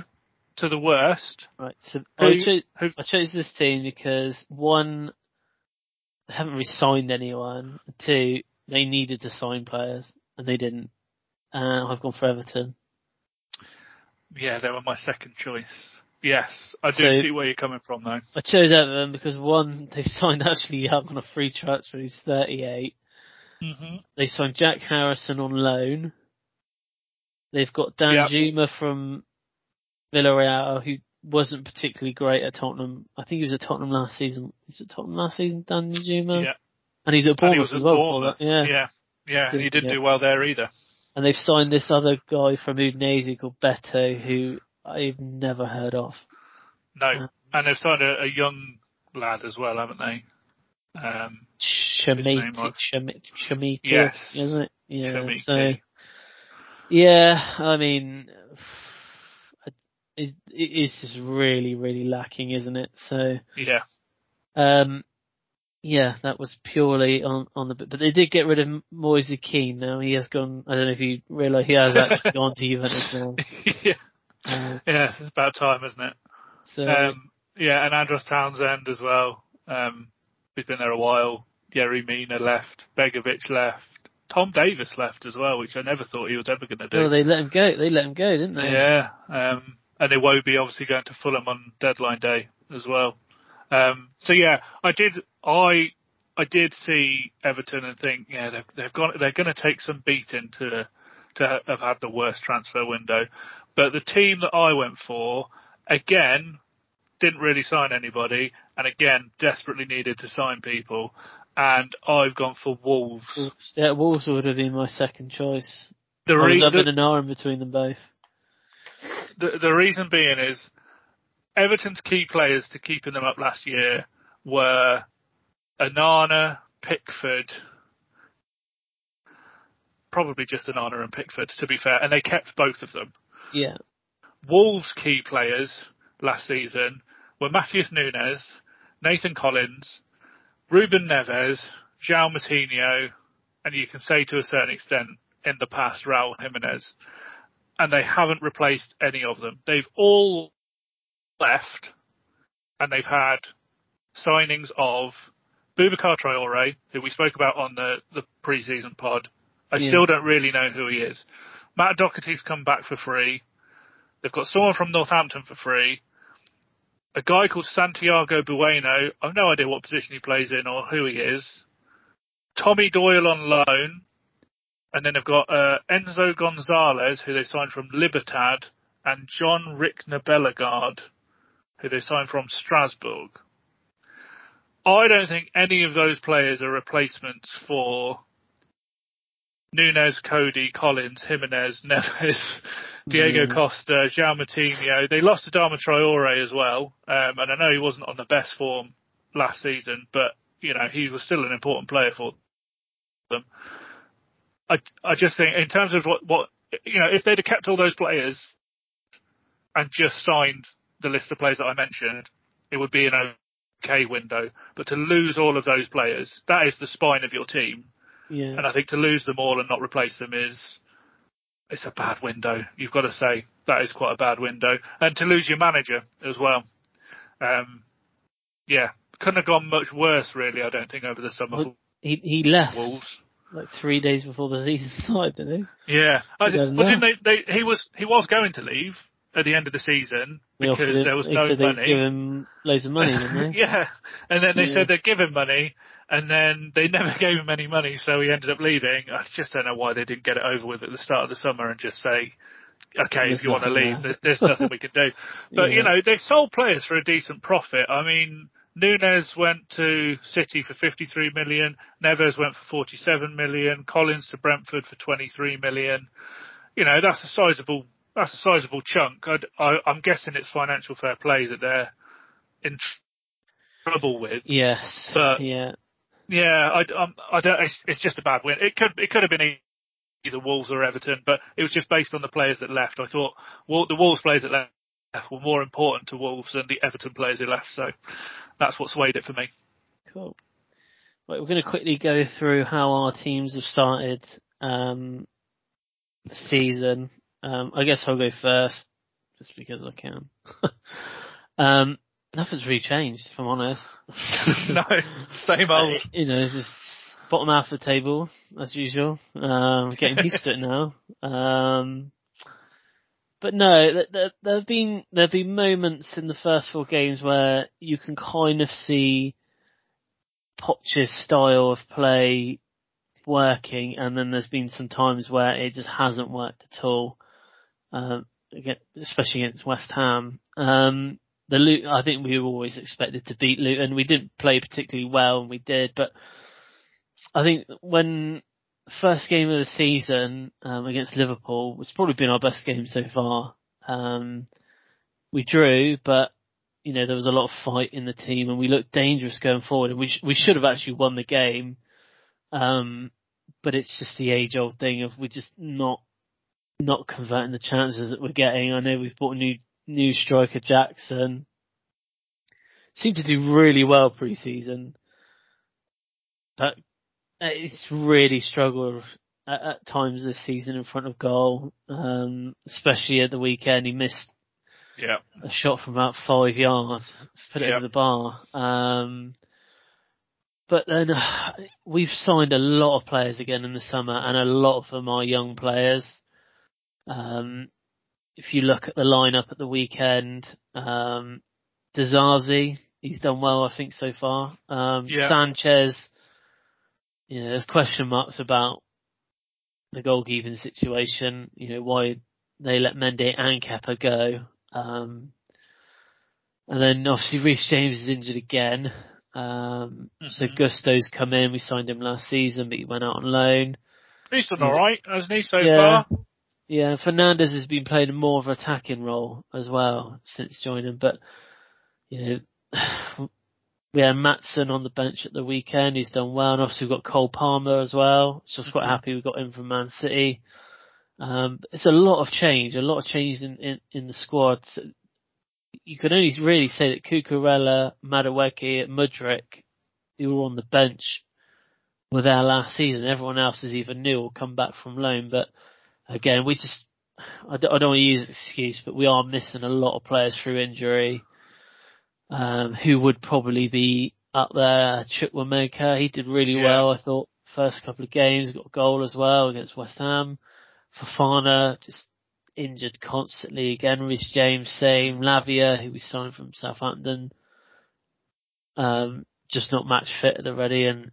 to the worst. Right. So Who- I chose, who- I chose this team because one, they haven't really signed anyone. Two, they needed to sign players and they didn't. And I've gone for Everton. Yeah, they were my second choice. Yes, I do So- see where you're coming from though. I chose Everton because one, they've signed Ashley Young on a free transfer. He's 38. hmm They signed Jack Harrison on loan. They've got Dan Yep. Juma from Villarreal, who wasn't particularly great at Tottenham. I think he was at Tottenham last season. Was it Tottenham last season, Dan Juma? Yeah. And he's at And he as well Bournemouth. Yeah. yeah, Yeah, and he didn't yeah. do well there either. And they've signed this other guy from Udinese called Beto, who I've never heard of. No, Uh, and they've signed a, a young lad as well, haven't they? Um, Chermiti, Chermiti, Yes. isn't it? Yeah. So, yeah, I mean, it, it is just really, really lacking, isn't it? So, yeah, um, yeah, that was purely on on the. Bit. But they did get rid of Moise Kean. Now he has gone. I don't know if you realise he has actually gone to Juventus now. yeah, Uh, yeah. It's about time, isn't it? so Um, yeah, and Andros Townsend as well. Um, he's been there a while. Yerry Mina left. Begovic left. Tom Davies left as well, which I never thought he was ever going to do. well, they let him go. They let him go, didn't they? Yeah, um, and be obviously going to Fulham on deadline day as well. Um, so yeah, I did, I, I did see Everton and think, yeah, they've, they've gone, they're going to take some beating to, to have had the worst transfer window. But the team that I went for, again, didn't really sign anybody, and again, desperately needed to sign people. And I've gone for Wolves. Yeah, Wolves would have been my second choice. The, I was re- up in an in between them both. the, the reason being is Everton's key players to keeping them up last year were Onana, Pickford, probably just Onana and Pickford to be fair, and they kept both of them. Yeah, Wolves' key players last season were Matheus Nunes, Nathan Collins, Ruben Neves, João Moutinho, and you can say to a certain extent in the past Raul Jimenez. And they haven't replaced any of them. They've all left and they've had signings of Boubacar Traore, who we spoke about on the, the pre-season pod. I Yeah. still don't really know who he is. Matt Doherty's come back for free. They've got someone from Northampton for free. A guy called Santiago Bueno. I've no idea what position he plays in or who he is. Tommy Doyle on loan. And then they've got uh, Enzo Gonzalez, who they signed from Libertad, and Jean-Ricner Bellegarde, who they signed from Strasbourg. I don't think any of those players are replacements for Nunes, Cody, Collins, Jimenez, Neves, Diego Yeah. Costa, João Moutinho. They lost to Adama Traore as well, um, and I know he wasn't on the best form last season, but you know he was still an important player for them. I I just think in terms of what what you know if they'd have kept all those players and just signed the list of players that I mentioned, it would be an okay window. But to lose all of those players, that is the spine of your team. Yeah. And I think to lose them all and not replace them is it's a bad window. You've got to say that is quite a bad window. And to lose your manager as well. Um, yeah, couldn't have gone much worse really. I don't think over the summer Well, He he left Wolves. like three days before the season started, didn't he? Yeah, I Good did, well, enough. didn't they, they? He was he was going to leave at the end of the season because him- there was no money. give him loads of money, didn't they? yeah, and then they Yeah. said they'd give him money, and then they never gave him any money, so he ended up leaving. I just don't know why they didn't get it over with at the start of the summer and just say, okay, There's if you want to leave, there. there's, there's nothing we can do. But Yeah. you know, they sold players for a decent profit. I mean, Nunes went to City for 53 million, Neves went for 47 million, Collins to Brentford for 23 million. You know, that's a sizable that's a sizable chunk. I'd, I, I'm guessing it's financial fair play that they're in tr- trouble with. Yes. But- yeah. Yeah, I, um, I don't. It's, it's just a bad win. It could it could have been either Wolves or Everton, but it was just based on the players that left. I thought well, the Wolves players that left were more important to Wolves than the Everton players who left. So that's what swayed it for me. Cool. Right, we're going to quickly go through how our teams have started um, the season. Um, I guess I'll go first, just because I can. um, nothing's really changed, if I'm honest. no, same old. Uh, you know, just bottom half of the table as usual. Um, getting used to it now. Um, but no, th- th- there have been there have been moments in the first four games where you can kind of see Poch's style of play working, and then there's been some times where it just hasn't worked at all. Um, especially against West Ham. Um, the Lu- I think we were always expected to beat Luton. We didn't play particularly well, and we did. But I think when first game of the season um, against Liverpool was probably been our best game so far. Um, we drew, but you know there was a lot of fight in the team, and we looked dangerous going forward. And we sh- we should have actually won the game, um, but it's just the age old thing of we're just not not converting the chances that we're getting. I know we've bought a new new striker Jackson. Seemed to do really well pre-season, but it's really struggled at, at, times this season in front of goal, um, especially at the weekend. He missed yeah. a shot from about five yards, Let's put it over the bar. Um, but then uh, we've signed a lot of players again in the summer, and a lot of them are young players. Um, if you look at the lineup at the weekend, um, he's done well, I think, so far. Um, yeah. Sanchez, you know, there's question marks about the goalkeeping situation, you know, why they let Mendy and Kepa go. Um, and then obviously Reece James is injured again. Um, mm-hmm. so Gusto's come in. We signed him last season, but he went out on loan. He's done alright, hasn't he, so yeah. far? Yeah, Fernandez has been playing more of an attacking role as well since joining, but, you know, we had Maatsen on the bench at the weekend. He's done well, and obviously we've got Cole Palmer as well. So I was quite Mm-hmm. happy we got him from Man City. Um, it's a lot of change, a lot of change in, in, in the squad. So you can only really say that Cucurella, Madueke, Mudryk, who were on the bench, were there last season. Everyone else is either new or come back from loan. But again, we just, I don't, I don't want to use an excuse, but we are missing a lot of players through injury um, who would probably be up there. Chukwuemeka, he did really Yeah. well, I thought, first couple of games, got a goal as well against West Ham. Fofana, just injured constantly again. Reece James, same. Lavia, who we signed from Southampton, um, just not match fit at the ready. And,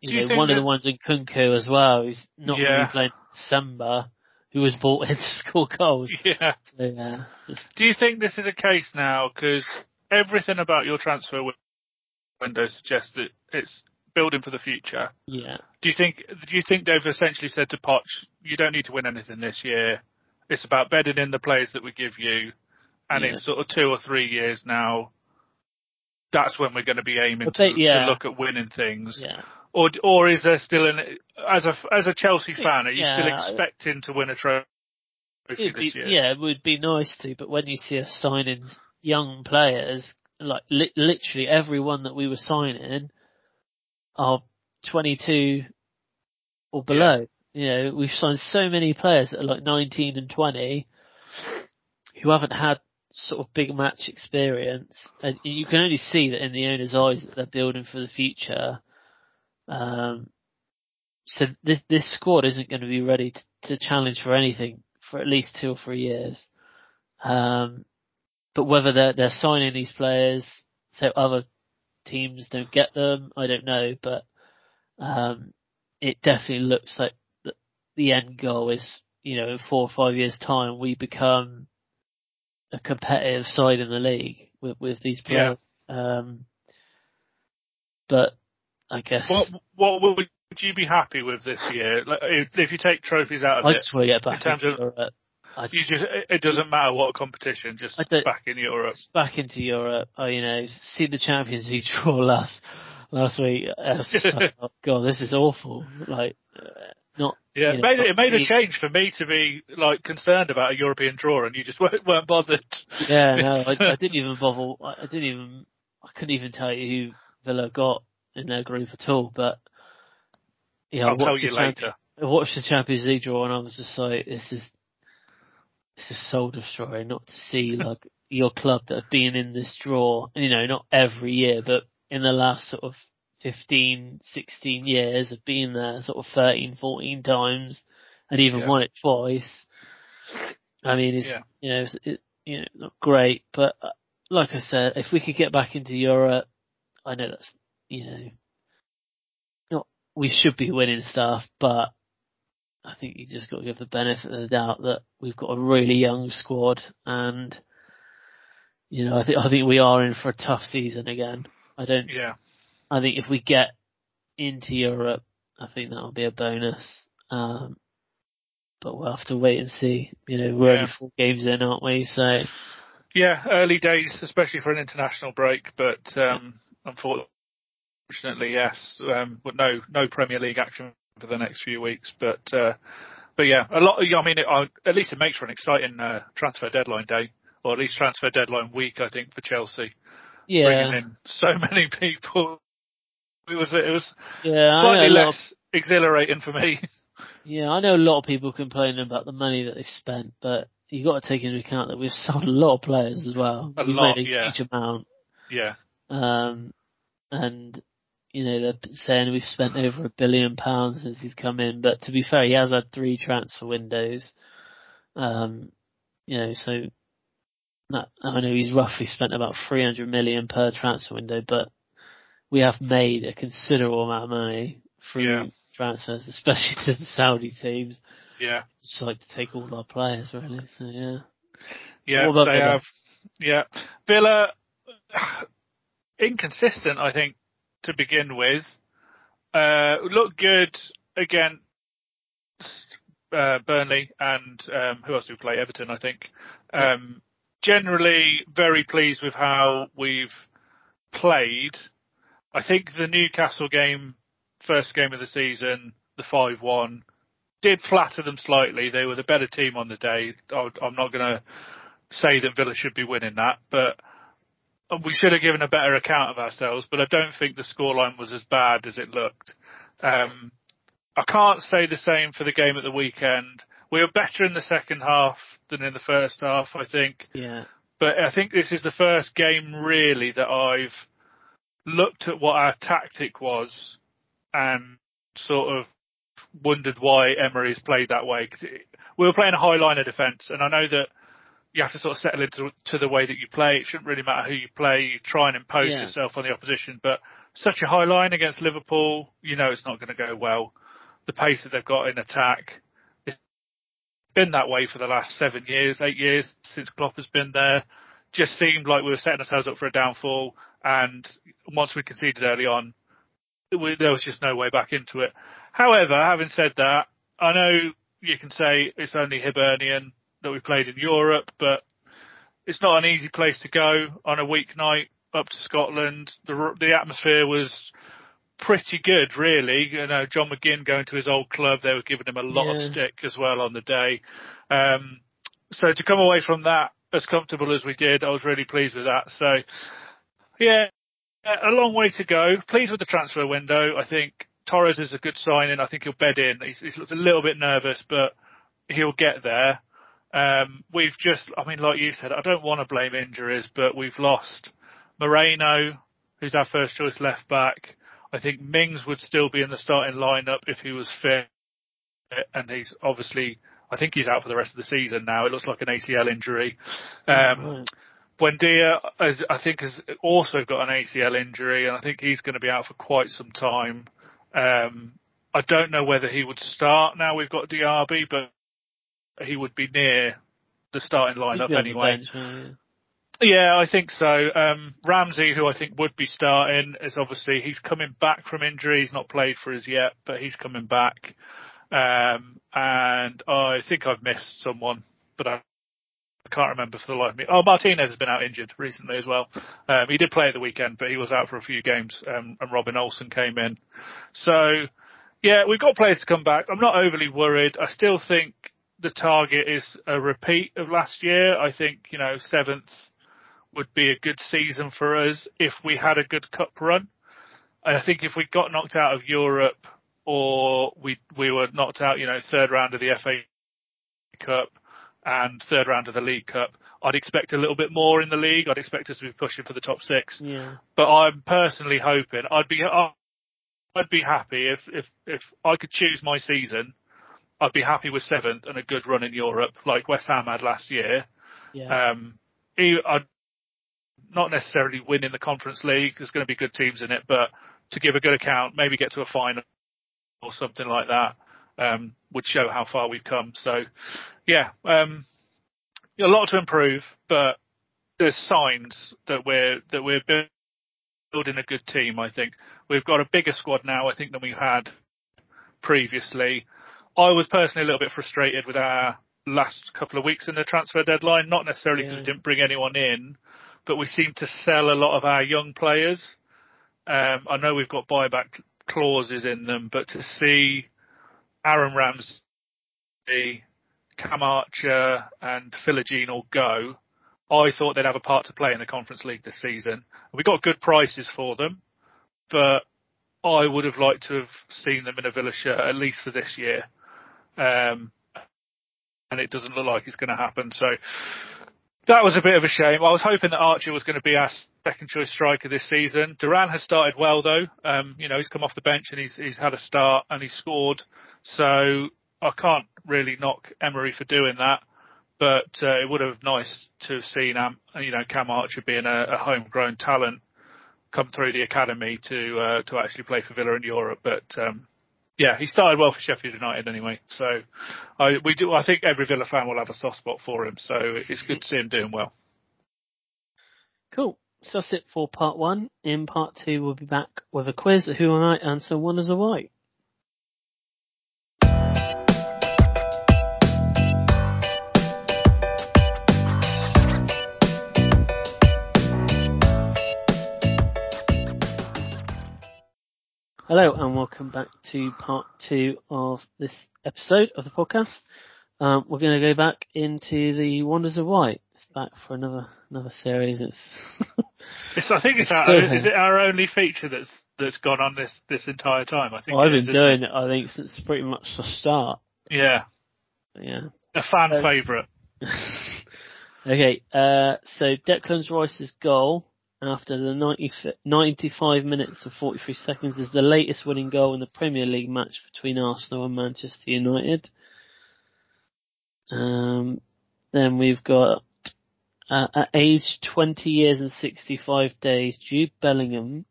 you Do know, one of the ones in Nkunku as well, who's not Yeah. really playing December, who was bought in to score goals. Yeah. So, yeah, Do you think this is a case now? Because everything about your transfer window suggests that it's building for the future. yeah. Do you think? Do you think they've essentially said to Poch, "You don't need to win anything this year. It's about bedding in the players that we give you, and Yeah. in sort of two or three years now, that's when we're going to be aiming they- to, yeah. to look at winning things." Yeah. Or or is there still an as a as a Chelsea fan, are you still expecting to win a trophy be, this year? yeah, it would be nice to, but when you see us signing young players, like li- literally everyone that we were signing are 22 or below. You know, we've signed so many players that are like 19 and 20 who haven't had sort of big match experience, and you can only see that in the owner's eyes that they're building for the future. Um, so this this squad isn't going to be ready to, to challenge for anything for at least two or three years. Um, but whether they're they're signing these players so other teams don't get them, I don't know. But um, it definitely looks like the, the end goal is you know in four or five years time we become a competitive side in the league with with these players. Um, but I guess What what would you be happy with this year? Like, if, if you take trophies out of I it, just want to get back terms into of- Europe. I you just, just it- doesn't matter what competition, just back in Europe. back into Europe. I, you know, see the Champions League draw last last week. Like, oh god, this is awful. Like, uh, not Yeah, it know, made it made a change for me to be like concerned about a European draw, and you just weren't, weren't bothered. Yeah, no, I, I didn't even bother. I I didn't even. I couldn't even tell you who Villa got in their group at all. But yeah, I I'll tell watched you later. I watched the Champions League draw and I was just like, this is this is soul destroying. Not to see like your club that have been in this draw, you know, not every year, but in the last sort of 15, 16 years of being there, sort of 13, 14 times, and even Yeah. won it twice. I mean, it's Yeah. you know, it's, it, you know, not great, but uh, like I said, if we could get back into Europe, I know that's you know, not we should be winning stuff, but I think you just got to give the benefit of the doubt that we've got a really young squad, and you know, I think I think we are in for a tough season again. I don't. Yeah, I think if we get into Europe, I think that'll be a bonus. Um, but we'll have to wait and see. You know, we're yeah. only four games in, aren't we? So. Yeah, early days, especially for an international break, but um, unfortunately, yes, um, but no, no Premier League action for the next few weeks. But uh, but yeah, a lot. I mean, it, at least it makes for an exciting uh, transfer deadline day, or at least transfer deadline week. I think for Chelsea, yeah, bringing in so many people. It was it was yeah, slightly less of, exhilarating for me. Yeah, I know a lot of people complaining about the money that they've spent, but you got to take into account that we've sold a lot of players as well. A we've lot, made a yeah. huge amount. Yeah. Um, and you know, they're saying we've spent over a billion pounds since he's come in, but to be fair, he has had three transfer windows. Um, you know, so that, I know he's roughly spent about 300 million per transfer window, but we have made a considerable amount of money through yeah. transfers, especially to the Saudi teams. Yeah. Just like to take all our players really, so yeah. Yeah, they Villa? have. Yeah. Villa, inconsistent, I think, to begin with. Uh, look good against uh, Burnley and um, who else do we play? Everton, I think. Um, generally, very pleased with how we've played. I think the Newcastle game, first game of the season, the five-one, did flatter them slightly. They were the better team on the day. I'm not going to say that Villa should be winning that, but we should have given a better account of ourselves, but I don't think the scoreline was as bad as it looked. Um, I can't say the same for the game at the weekend. We were better in the second half than in the first half, I think. Yeah. But I think this is the first game really that I've looked at what our tactic was and sort of wondered why Emery's played that way. Cause it, we were playing a high line of defence, and I know that you have to sort of settle into to the way that you play. It shouldn't really matter who you play. You try and impose yeah. yourself on the opposition, but such a high line against Liverpool, you know it's not going to go well. The pace that they've got in attack, it's been that way for the last seven years, eight years since Klopp has been there. Just seemed like we were setting ourselves up for a downfall, and once we conceded early on, we, there was just no way back into it. However, having said that, I know you can say it's only Hibernian that we played in Europe, but it's not an easy place to go on a weeknight up to Scotland. The the atmosphere was pretty good, really. You know, John McGinn going to his old club, they were giving him a lot yeah. of stick as well on the day. Um, so to come away from that as comfortable as we did, I was really pleased with that. So, yeah, a long way to go. Pleased with the transfer window. I think Torres is a good sign, signing. I think he'll bed in. He's, he's looked a little bit nervous, but he'll get there. Um, we've just, I mean, like you said, I don't want to blame injuries, but we've lost Moreno, who's our first choice left back. I think Mings would still be in the starting lineup if he was fit, and he's obviously, I think he's out for the rest of the season now. It looks like an ACL injury. Um, Buendia, I think, has also got an ACL injury, and I think he's going to be out for quite some time. Um, I don't know whether he would start now we've got DRB, but he would be near the starting lineup anyway. Bench, yeah. yeah, I think so. Um, Ramsey, who I think would be starting, is obviously he's coming back from injury. He's not played for us yet, but he's coming back. Um, and I think I've missed someone, but I, I can't remember for the life of me. Oh, Martinez has been out injured recently as well. Um, he did play at the weekend, but he was out for a few games, um, and Robin Olsen came in. So, yeah, we've got players to come back. I'm not overly worried. I still think the target is a repeat of last year. I think, you know, seventh would be a good season for us if we had a good cup run. And I think if we got knocked out of Europe or we we were knocked out, you know, third round of the FA Cup and third round of the League Cup, I'd expect a little bit more in the league. I'd expect us to be pushing for the top six. Yeah. But I'm personally hoping I'd be I'd be happy if if if I could choose my season I'd be happy with seventh and a good run in Europe, like West Ham had last year. Yeah. Um, I'd not necessarily win in the Conference League. There's going to be good teams in it, but to give a good account, maybe get to a final or something like that, um, would show how far we've come. So, yeah, um, a lot to improve, but there's signs that we're that we're building a good team. I think we've got a bigger squad now. I think than we had previously. I was personally a little bit frustrated with our last couple of weeks in the transfer deadline, not necessarily because Yeah. we didn't bring anyone in, but we seemed to sell a lot of our young players. Um, I know we've got buyback clauses in them, but to see Aaron Ramsey, Cam Archer and Philogene all go, I thought they'd have a part to play in the Conference League this season. We got good prices for them, but I would have liked to have seen them in a Villa shirt at least for this year. Um, and it doesn't look like it's going to happen. So that was a bit of a shame. I was hoping that Archer was going to be our second choice striker this season. Duran has started well though. Um, you know, he's come off the bench and he's he's had a start and he's scored. So I can't really knock Emery for doing that. But uh, it would have been nice to have seen, um, you know, Cam Archer being a, a homegrown talent come through the academy to uh, to actually play for Villa in Europe. But um, yeah, he started well for Sheffield United anyway. So I we do. I think every Villa fan will have a soft spot for him. So it's good to see him doing well. Cool. So that's it for part one. In part two, we'll be back with a quiz who am I answer one as a white. Hello and welcome back to part two of this episode of the podcast. Um, we're going to go back into the Wonders of White. It's back for another another series. It's It's, I think it's It's our, is it our only feature that's that's gone on this this entire time. I think Well, I've is, been doing it. I think since pretty much the start. Yeah, Yeah. a fan favourite. okay. Uh, so Declan Rice's goal after the 90, 95 minutes and 43 seconds is the latest winning goal in the Premier League match between Arsenal and Manchester United. Um, then we've got uh, at age 20 years and 65 days, Jude Bellingham,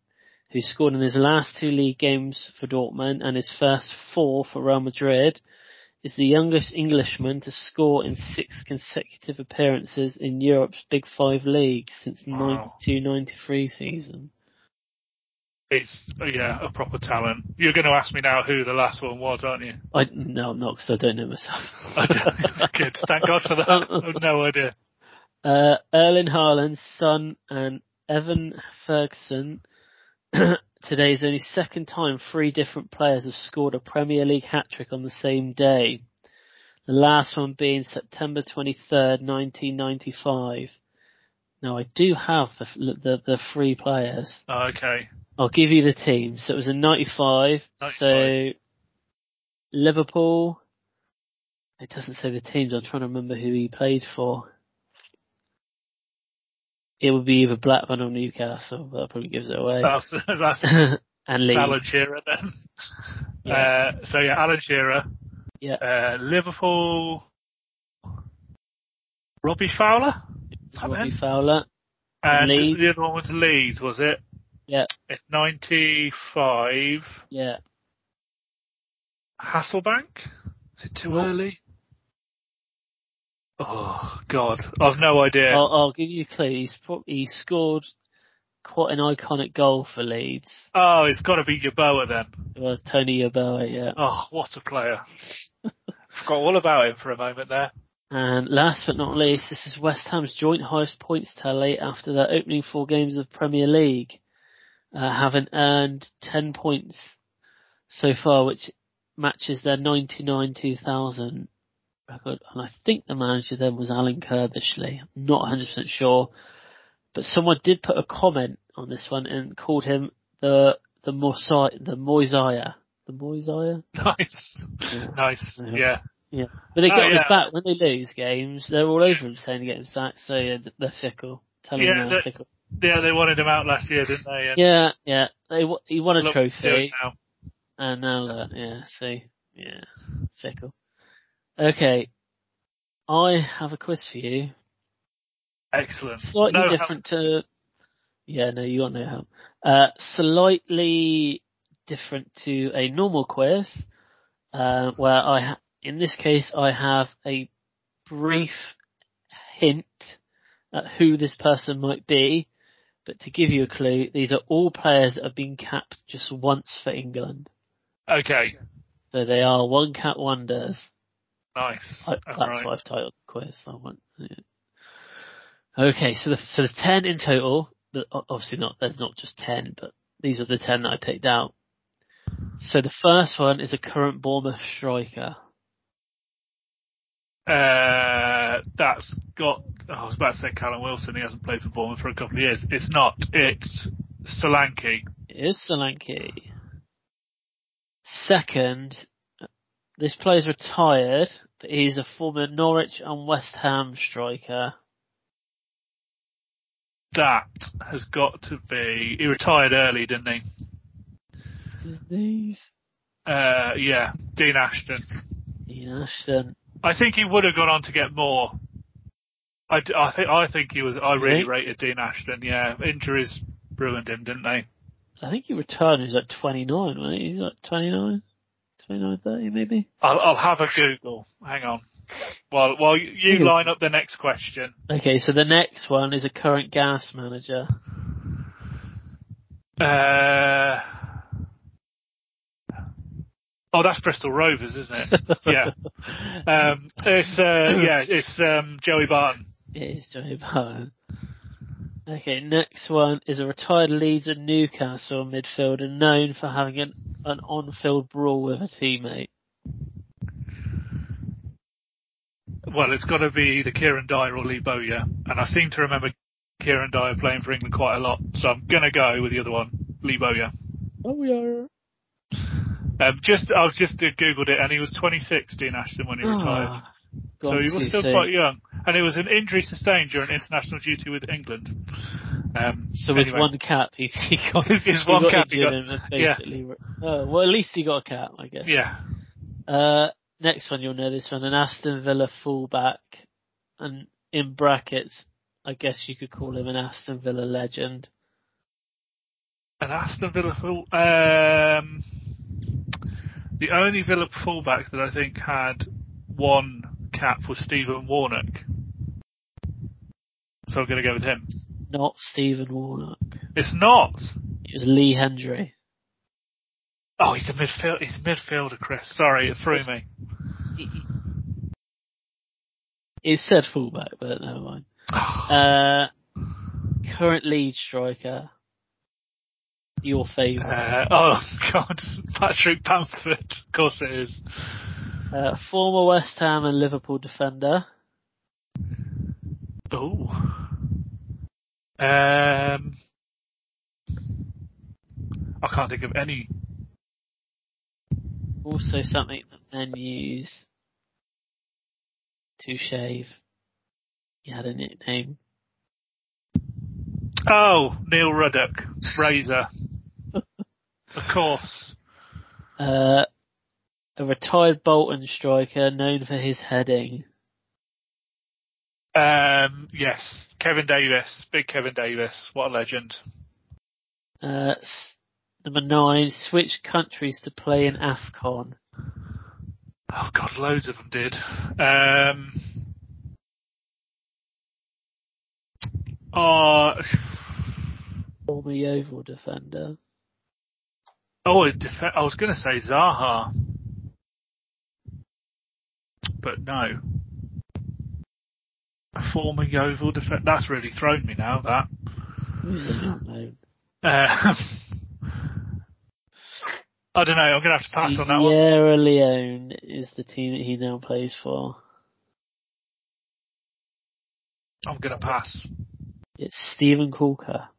who scored in his last two league games for Dortmund and his first four for Real Madrid, is the youngest Englishman to score in six consecutive appearances in Europe's Big Five leagues since Wow. 92-93 season. It's yeah a proper talent. You're going to ask me now who the last one was, aren't you? I no, I'm not because I don't know myself. I don't- Good. Thank God for that. I've no idea. Uh, Erling Haaland's son and Evan Ferguson. Today is only second time three different players have scored a Premier League hat trick on the same day. The last one being September 23rd, 1995. Now I do have the, the, the three players. Oh, okay. I'll give you the teams. So it was in 95. 95. So Liverpool. It doesn't say the teams. I'm trying to remember who he played for. It would be either Blackburn or Newcastle. That probably gives it away. That's, that's and Leeds. Alan Shearer then. Yeah. Uh, so yeah, Alan Shearer. Yeah. Uh, Liverpool. Robbie Fowler. Robbie Fowler. And Leeds. the other one was Leeds, was it? Yeah. At 95. Yeah. Hasselbaink? Is it too Nope. early? Oh God, I've no idea. I'll, I'll give you a clue. He's pro- he scored quite an iconic goal for Leeds. Oh, it's got to be Yeboah then. It was Tony Yeboah, yeah. Oh, what a player! Forgot all about him for a moment there. And last but not least, this is West Ham's joint highest points tally after their opening four games of Premier League, uh, having earned 10 points so far, which matches their 99-2000 record. And I think the manager then was Alan Curbishley. I'm not 100% sure. But someone did put a comment on this one and called him the, the Mosai, the Moisiah. The Moisiah? Nice, Yeah. nice. Yeah. Yeah, but they Oh, get his yeah. back when they lose games. They're all over him saying to get him sacked. So yeah, they're fickle. Telling Yeah, him they're fickle. yeah. They wanted him out last year, didn't they? And Yeah, yeah. They he won a look what they're doing trophy, now. and now look, yeah. See, yeah, fickle. Okay, I have a quiz for you. Excellent. Slightly No help. different to. Yeah, no, you got no help. Uh, slightly different to a normal quiz, uh, where I, ha- in this case, I have a brief hint at who this person might be. But to give you a clue, these are all players that have been capped just once for England. Okay. So they are one cap wonders. Nice. I, that's Alright. what I've titled the quiz. I want, yeah. Okay, so the, so there's ten in total. O- Obviously not, there's not just ten, but these are the ten that I picked out. So the first one is a current Bournemouth striker. Uh, that's got. oh, I was about to say Callum Wilson. He hasn't played for Bournemouth for a couple of years. It's not. It's Solanke. It is Solanke. Second, this player's retired, but he's a former Norwich and West Ham striker. That has got to be. He retired early, didn't he? His knees? Uh, yeah, Dean Ashton. Ian Ashton. I think he would have gone on to get more. I, I think I think he was. I really Really? rated Dean Ashton. Yeah, injuries ruined him, didn't they? I think he retired he was like 29, right? He's like 29, 29, 30 maybe. I'll, I'll have a Google. Hang on. While while you, you Google. line up the next question. Okay, so the next one is a current gas manager. Uh, oh, that's Bristol Rovers, isn't it? yeah. Um, it's uh, yeah, it's um, Joey Barton. It is Joey Barton. Okay, next one is a retired Leeds and Newcastle midfielder known for having an, an on-field brawl with a teammate. Well, it's got to be the Kieran Dyer or Lee Bowyer, and I seem to remember Kieran Dyer playing for England quite a lot, so I'm gonna go with the other one, Lee Bowyer. Oh, we are. Um, just I was just uh, googled it, and he was 26, Dean Ashton, when he retired. So he was still quite young, and it was an injury sustained during international duty with England. Um, So his anyway. one cap, he, he got, His- his he one got cap he got- was yeah. basically, oh, well at least he got a cap, I guess. Yeah, Uh, next one, you'll know this one, an Aston Villa fullback, and in brackets, I guess you could call him an Aston Villa legend. an Aston Villa full. Um, the only Villa fullback that I think had one cap was Stephen Warnock. So I'm going to go with him. Not Stephen Warnock. It's not. It was Lee Hendrie. Oh, he's a midfield. He's a midfielder, Chris. Sorry, it threw me. It said fullback, but never mind. Uh, current lead striker. Your favourite. Uh, oh God, Patrick Bamford. Of course it is. Uh, former West Ham and Liverpool defender. Oh. Um, I can't think of any. Also something that men use to shave. He had a nickname. Oh, Neil Ruddock, Razor. of course. Uh, a retired Bolton striker known for his heading. Um, yes, Kevin Davies, big Kevin Davies. What a legend. Uh, s- number nine, switch countries to play in AFCON. Oh God, loads of them did. Um, uh, Former Yeovil defender. oh, def- I was going to say Zaha, but no. A former Yeovil defender. That's really thrown me now. That. Who's the not known? Um, I don't know. I'm going to have to pass on that one. Sierra Leone is the team that he now plays for. I'm going to pass. It's Steven Caulker.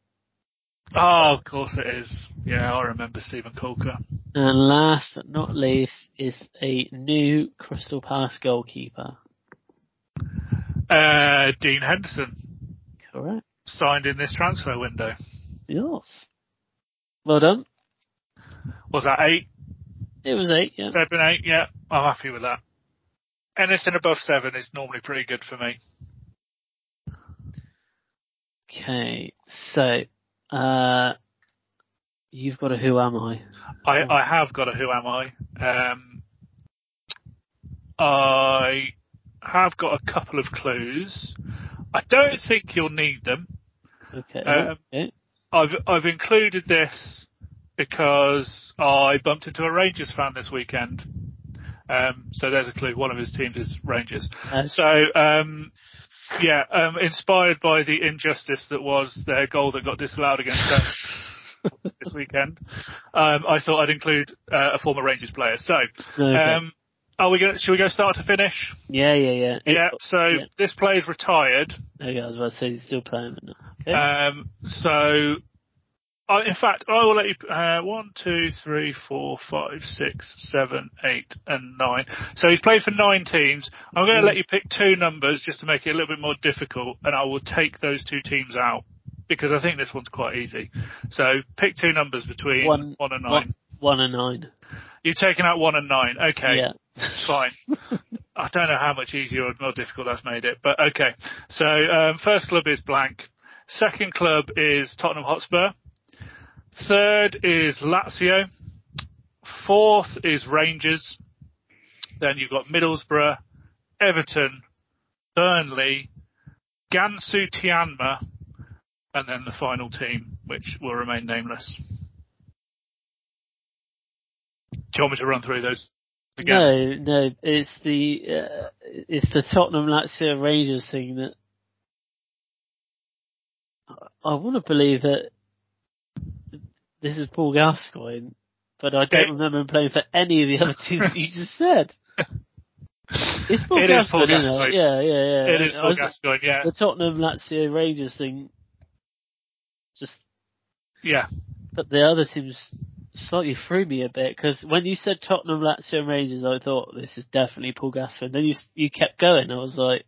Oh, of course it is. Yeah, I remember Steven Caulker. And last but not least is a new Crystal Palace goalkeeper. Uh, Dean Henderson Correct. signed in this transfer window. Yes. Well done. Was that eight, It was eight, yeah. seven, eight? Yeah, I'm happy with that. Anything above seven is normally pretty good for me. Okay, so, uh, you've got a Who Am I? I, I have got a Who Am I? Um, I have got a couple of clues. I don't think you'll need them. Okay. Um, okay. I've I've included this because I bumped into a Rangers fan this weekend. Um, so there's a clue. One of his teams is Rangers. Uh, So um, yeah, um, inspired by the injustice that was their goal that got disallowed against them this weekend, um, I thought I'd include uh, a former Rangers player. So okay. um, are we going? Should we go start to finish? yeah, yeah, yeah. Yeah. So yeah. this player's retired. Okay, I was about to say he's still playing. Okay. Um, so, I in fact, I will let you. Uh, one, two, three, four, five, six, seven, eight, and nine. So he's played for nine teams. I'm going to let you pick two numbers just to make it a little bit more difficult, and I will take those two teams out because I think this one's quite easy. So pick two numbers between One- one, and nine. one, one and nine. You've taken out one and nine. Okay. Yeah. Fine. I don't know how much easier or more difficult that's made it, but okay. So um, first club is blank. Second club is Tottenham Hotspur. Third is Lazio. Fourth is Rangers. Then you've got Middlesbrough, Everton, Burnley, Gansu Tianma, and then the final team, which will remain nameless. Do you want me to run through those again? No, no, it's the uh, it's the Tottenham Lazio Rangers thing that I want to believe that this is Paul Gascoigne, but I don't remember him playing for any of the other teams you just said. It's Paul It is Paul Gascoigne, Gascoigne. it? Yeah, yeah, yeah. It is Paul was- Gascoigne, yeah. The Tottenham Lazio Rangers thing, just Yeah. but the other teams slightly threw me a bit because when you said Tottenham, Lazio, and Rangers, I thought this is definitely Paul Gascoigne. Then you you kept going. I was like,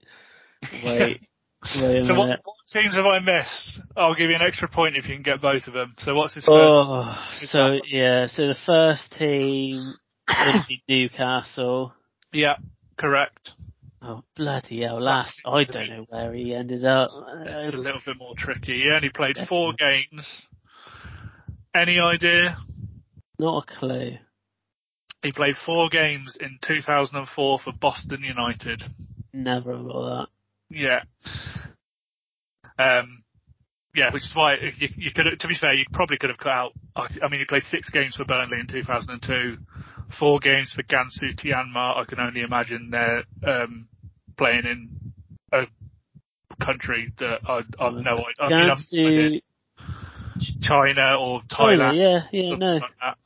wait, So what, what teams have I missed? I'll give you an extra point if you can get both of them. So what's his first? Oh, so yeah, so the first team would be Newcastle. Yeah, correct. Oh bloody hell! Last I don't know where he ended up. It's a little bit more tricky. He only played four games. Any idea? not a clue. He played four games in 2004 for Boston United. Never got Yeah. Um, yeah, which is why you, you could, to be fair, you probably could have cut out. I mean, he played six games for Burnley in 2002, four games for Gansu Tianma. I can only imagine they're um, playing in a country that I, I've no idea. I mean, I've no idea. Gansu, China or China, Thailand. yeah, yeah, no. like.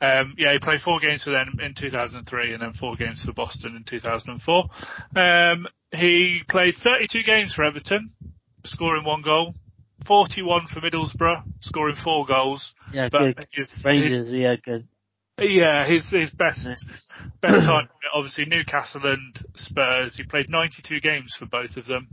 Um, yeah, he played four games for them in 2003 and then four games for Boston in 2004. Um, he played 32 games for Everton, scoring one goal. 41 for Middlesbrough, scoring four goals. Yeah, But good. his, his, yeah, good. yeah, his his best Yeah. best time obviously Newcastle and Spurs. He played 92 games for both of them.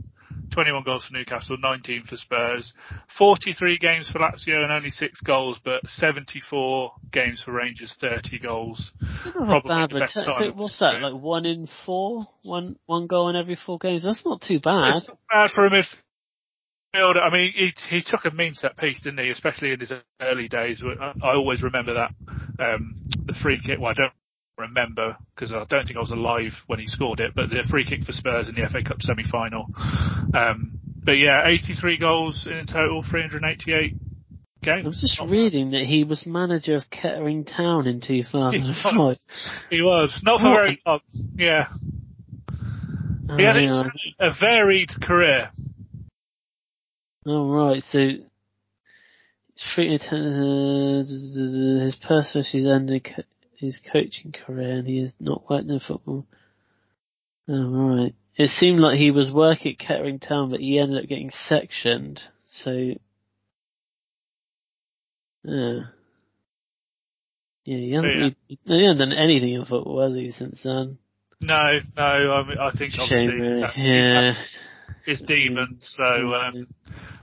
21 goals for Newcastle, 19 for Spurs. 43 games for Lazio and only six goals, but 74 games for Rangers, 30 goals. Probably bad the best So what's that? Like one in four, one one goal in every four games. That's not too bad. It's not bad for a midfielder. I mean, he he took a mean set piece, didn't he? Especially in his early days. I, I always remember that um, the free kick. Well, I don't remember because I don't think I was alive when he scored it. But the free kick for Spurs in the FA Cup semi-final. Um, but yeah, 83 goals in total, 388 games. I was just reading that he was manager of Kettering Town in He 2005. was. He was not for very long. Yeah, Oh, he had yeah. a, varied career. Oh, right, so it's free to his personal issues ended his coaching career and he has not worked in football. Oh, right. It seemed like he was working at Kettering Town, but he ended up getting sectioned, so yeah. Yeah, he hasn't, Yeah. really, he hasn't done anything in football, has he, since then? No, no. I, mean, I think obviously Shame, really. he's had- he's Yeah. his demons. So, um,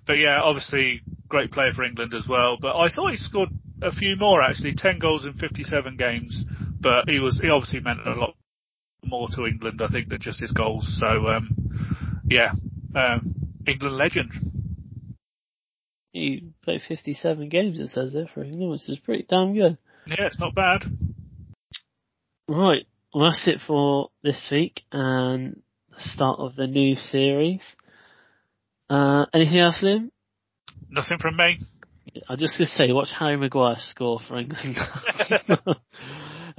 but yeah, obviously great player for England as well. But I thought he scored a few more actually, ten goals in fifty-seven games. But he was he obviously meant a lot more to England, I think, than just his goals. So, um, yeah, um, England legend. He played 57 games, it says there, for England, which is pretty damn good. Yeah, it's not bad. Right, well that's it for this week and the start of the new series. Uh, anything else, Liam? Nothing from me. I'm just gonna say, watch Harry Maguire score for England.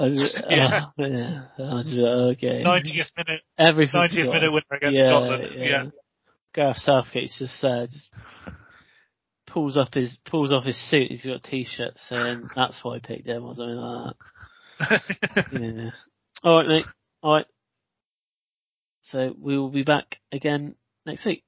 Just, Yeah. oh, yeah. Just, uh, okay. 90th minute, Everything's 90th got- minute winner against yeah, Scotland. Yeah. Yeah. Gareth Southgate's just there, just pulls up his pulls off his suit. He's got a t-shirt saying that's why I picked him or something like that. Yeah. All right, mate. All right. So we will be back again next week.